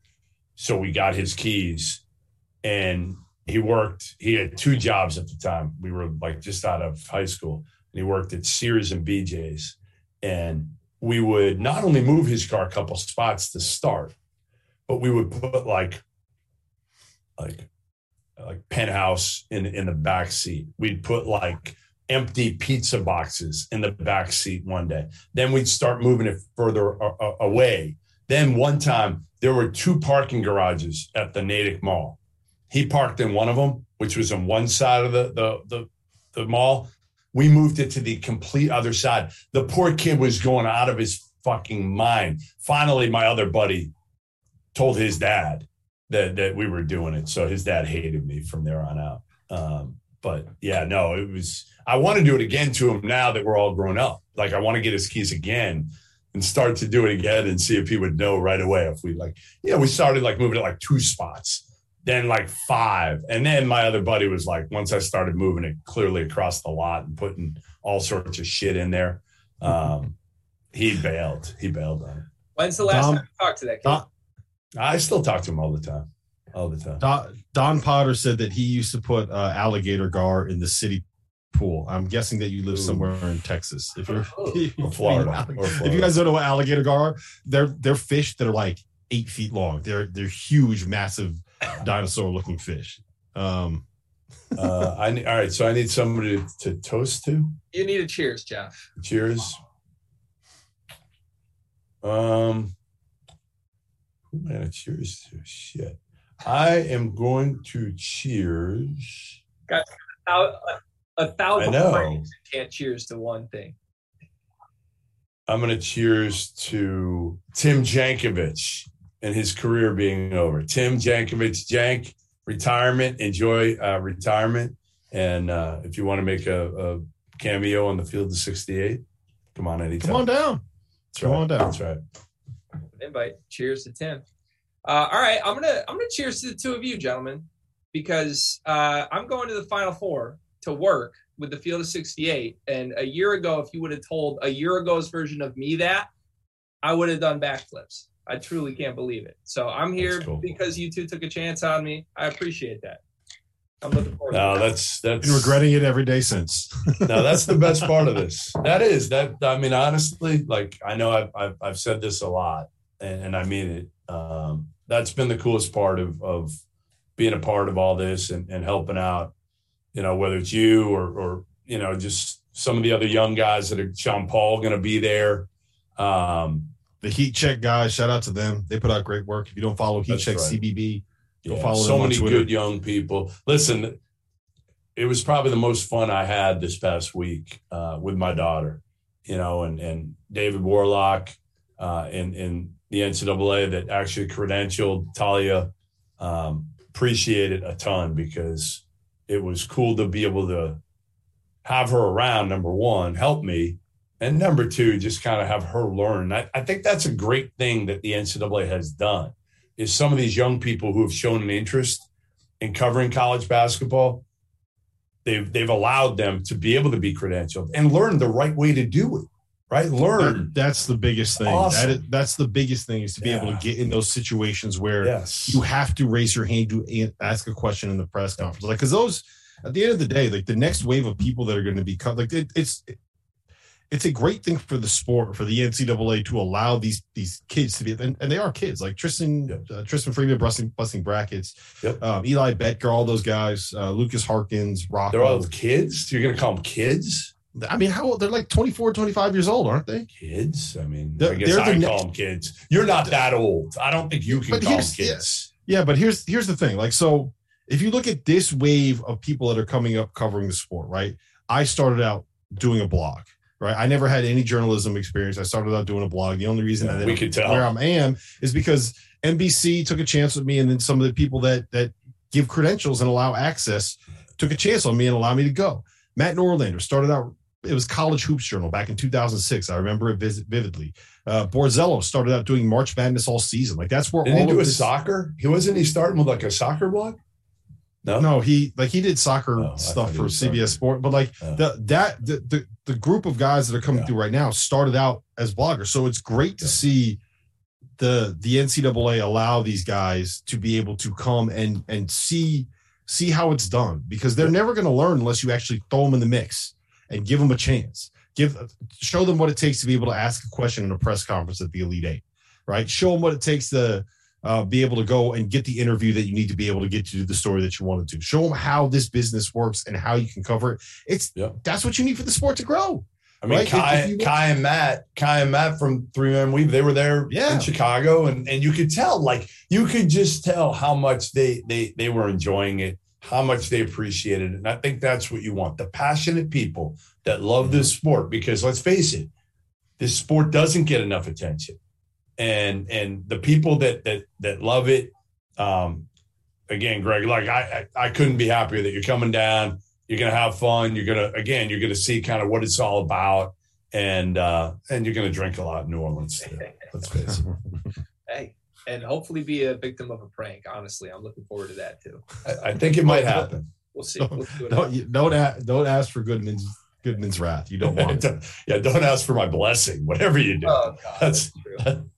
So we got his keys and he worked, he had two jobs at the time. We were like just out of high school and he worked at Sears and BJ's. And we would not only move his car a couple spots to start, but we would put like, like like penthouse in in the back seat. We'd put like empty pizza boxes in the back seat one day. Then we'd start moving it further away. Then one time there were two parking garages at the Natick Mall. He parked in one of them, which was on one side of the the the, the mall. We moved it to the complete other side. The poor kid was going out of his fucking mind. Finally, my other buddy told his dad that that we were doing it. So his dad hated me from there on out. Um, but yeah, no, it was. I want to do it again to him now that we're all grown up. Like I want to get his keys again and start to do it again and see if he would know right away if we like. Yeah, we started like moving it like two spots, then like five, and then my other buddy was like, once I started moving it clearly across the lot and putting all sorts of shit in there, um, he bailed. He bailed on it. When's the last Dom- time you talked to that kid? Don, I still talk to him all the time, all the time. Don, Don Potter said that he used to put uh, alligator gar in the city pool. I'm guessing that you live Ooh. somewhere in Texas. If you're [LAUGHS] Or Florida. Or If you guys don't know what alligator gar are, they're they're fish that are like eight feet long. They're they're huge, massive dinosaur looking fish. Um, [LAUGHS] uh, I need, all right, so I need somebody to, to toast to. you need a cheers, Jeff. Cheers. Um, who am I gonna cheers to? Shit, I am going to cheers. Thou- A thousand I know. can't cheers to one thing. I'm gonna cheers to Tim Jankovich and his career being over. Tim Jankovich, Jank, retirement. Enjoy uh, retirement, and uh, if you want to make a, a cameo on the field of '68, Come on, anytime. Come on down. That's come right. on down. That's right. invite. Cheers to Tim. Uh, all right, I'm gonna I'm gonna cheers to the two of you, gentlemen, because uh, I'm going to the Final Four to work with the Field of 68. And a year ago, if you would have told a year ago's version of me that, I would have done backflips. I truly can't believe it. So I'm here cool. because you two took a chance on me. I appreciate that. I'm looking forward. No, to it. that's that's Been regretting it every day since. no, that's the best [LAUGHS] part of this. That is that. I mean, honestly, like I know I've I've, I've said this a lot, and, and I mean it. Um, that's been the coolest part of of being a part of all this and, and helping out. You know, whether it's you or or you know just some of the other young guys that are Sean Paul going to be there. Um, the Heat Check guys, shout out to them. They put out great work. If you don't follow Heat That's Check right. CBB, Go yeah, follow so many good young people. Listen, it was probably the most fun I had this past week uh, with my daughter. You know, and and David Worlock uh, in in the NCAA that actually credentialed Talia. Um, appreciate it a ton because it was cool to be able to have her around. Number one, help me, and number two, just kind of have her learn. I, I think that's a great thing that the NCAA has done. Is some of these young people who have shown an interest in covering college basketball, they've they've allowed them to be able to be credentialed and learn the right way to do it. Right, learn. that- that's the biggest thing. Awesome. That is, that's the biggest thing is to be able to get in those situations where yes, you have to raise your hand to ask a question in the press conference. Like, because those, at the end of the day, like the next wave of people that are going to be cut, like it, it's, it's a great thing for the sport for the NCAA to allow these these kids to be, and, and they are kids like Tristan Yep. uh, Tristan Freeman busting busting brackets, Yep. um, Eli Betker, all those guys, uh, Lucas Harkins, Rocco. they're all kids. You're gonna call them kids? I mean, how old? They're like 24, 25 years old, aren't they? Kids? I mean, They're- I guess they're I next- call them kids. You're not that old. I don't think you can call them kids. Yeah, but here's here's the thing. Like, so if you look at this wave of people that are coming up covering the sport, right? I started out doing a blog, right? I never had any journalism experience. I started out doing a blog. The only reason Yeah, that we could tell. where I am is because NBC took a chance with me, and then some of the people that that give credentials and allow access took a chance on me and allowed me to go. Matt Norlander started out. It was College Hoops Journal back in 2006. I remember it vividly. Uh, Borzello started out doing March Madness all season. Like that's where Didn't all he do of a this, soccer? He wasn't he starting with like a soccer blog? No, No, he like he did soccer Oh, stuff for CBS soccer. Sport, but like Oh. the that the, the the group of guys that are coming Yeah. through right now started out as bloggers. So it's great to Yeah. see the the NCAA allow these guys to be able to come and and see see how it's done because they're Yeah. never going to learn unless you actually throw them in the mix and give them a chance. Give show them what it takes to be able to ask a question in a press conference at the Elite Eight, right? Show them what it takes to uh, be able to go and get the interview that you need to be able to get to do the story that you want to do. Show them how this business works and how you can cover it. It's Yeah. that's what you need for the sport to grow. I mean, Right, Kai, if you- Kai and Matt, Kai and Matt from Three Man Weave, they were there Yeah. in Chicago, and and you could tell, like you could just tell how much they they they were enjoying it, how much they appreciated it, and I think that's what you want: the passionate people that love this sport. Because let's face it, this sport doesn't get enough attention, and and the people that that that love it. Um, again, Greg, like I I, I couldn't be happier that you're coming down you're gonna have fun. You're gonna again, you're gonna see kind of what it's all about, and uh, and you're gonna drink a lot in New Orleans. Too. Let's face it. [LAUGHS] hey, and hopefully be a victim of a prank. Honestly, I'm looking forward to that too. I, I think it might happen. We'll see. We'll see Don't you- don't a- don't ask for Goodman's Goodman's wrath. You don't want [LAUGHS] it. yeah, don't ask for my blessing. Whatever you do. Oh, God, That's- that's true.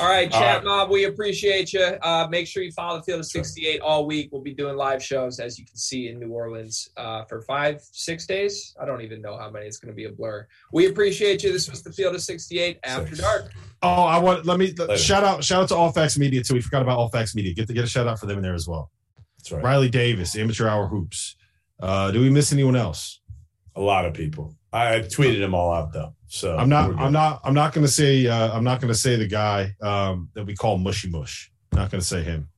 All right, chat right. mob, we appreciate you. Uh, make sure you follow the Field of 68 all week. We'll be doing live shows, as you can see, in New Orleans uh, for five, six days. I don't even know how many. It's going to be a blur. We appreciate you. This was the Field of 68 After Six. Dark. Oh, I want let me Later. shout out shout out to All Facts Media too. We forgot about All Facts Media. Get to get a shout out for them in there as well. That's right. Riley Davis, Amateur Hour Hoops. Uh, do we miss anyone else? A lot of people. I, I tweeted them all out though. So I'm not. I'm not. I'm not going to say. Uh, I'm not going to say the guy um, that we call Mushy Mush. Not going to say him.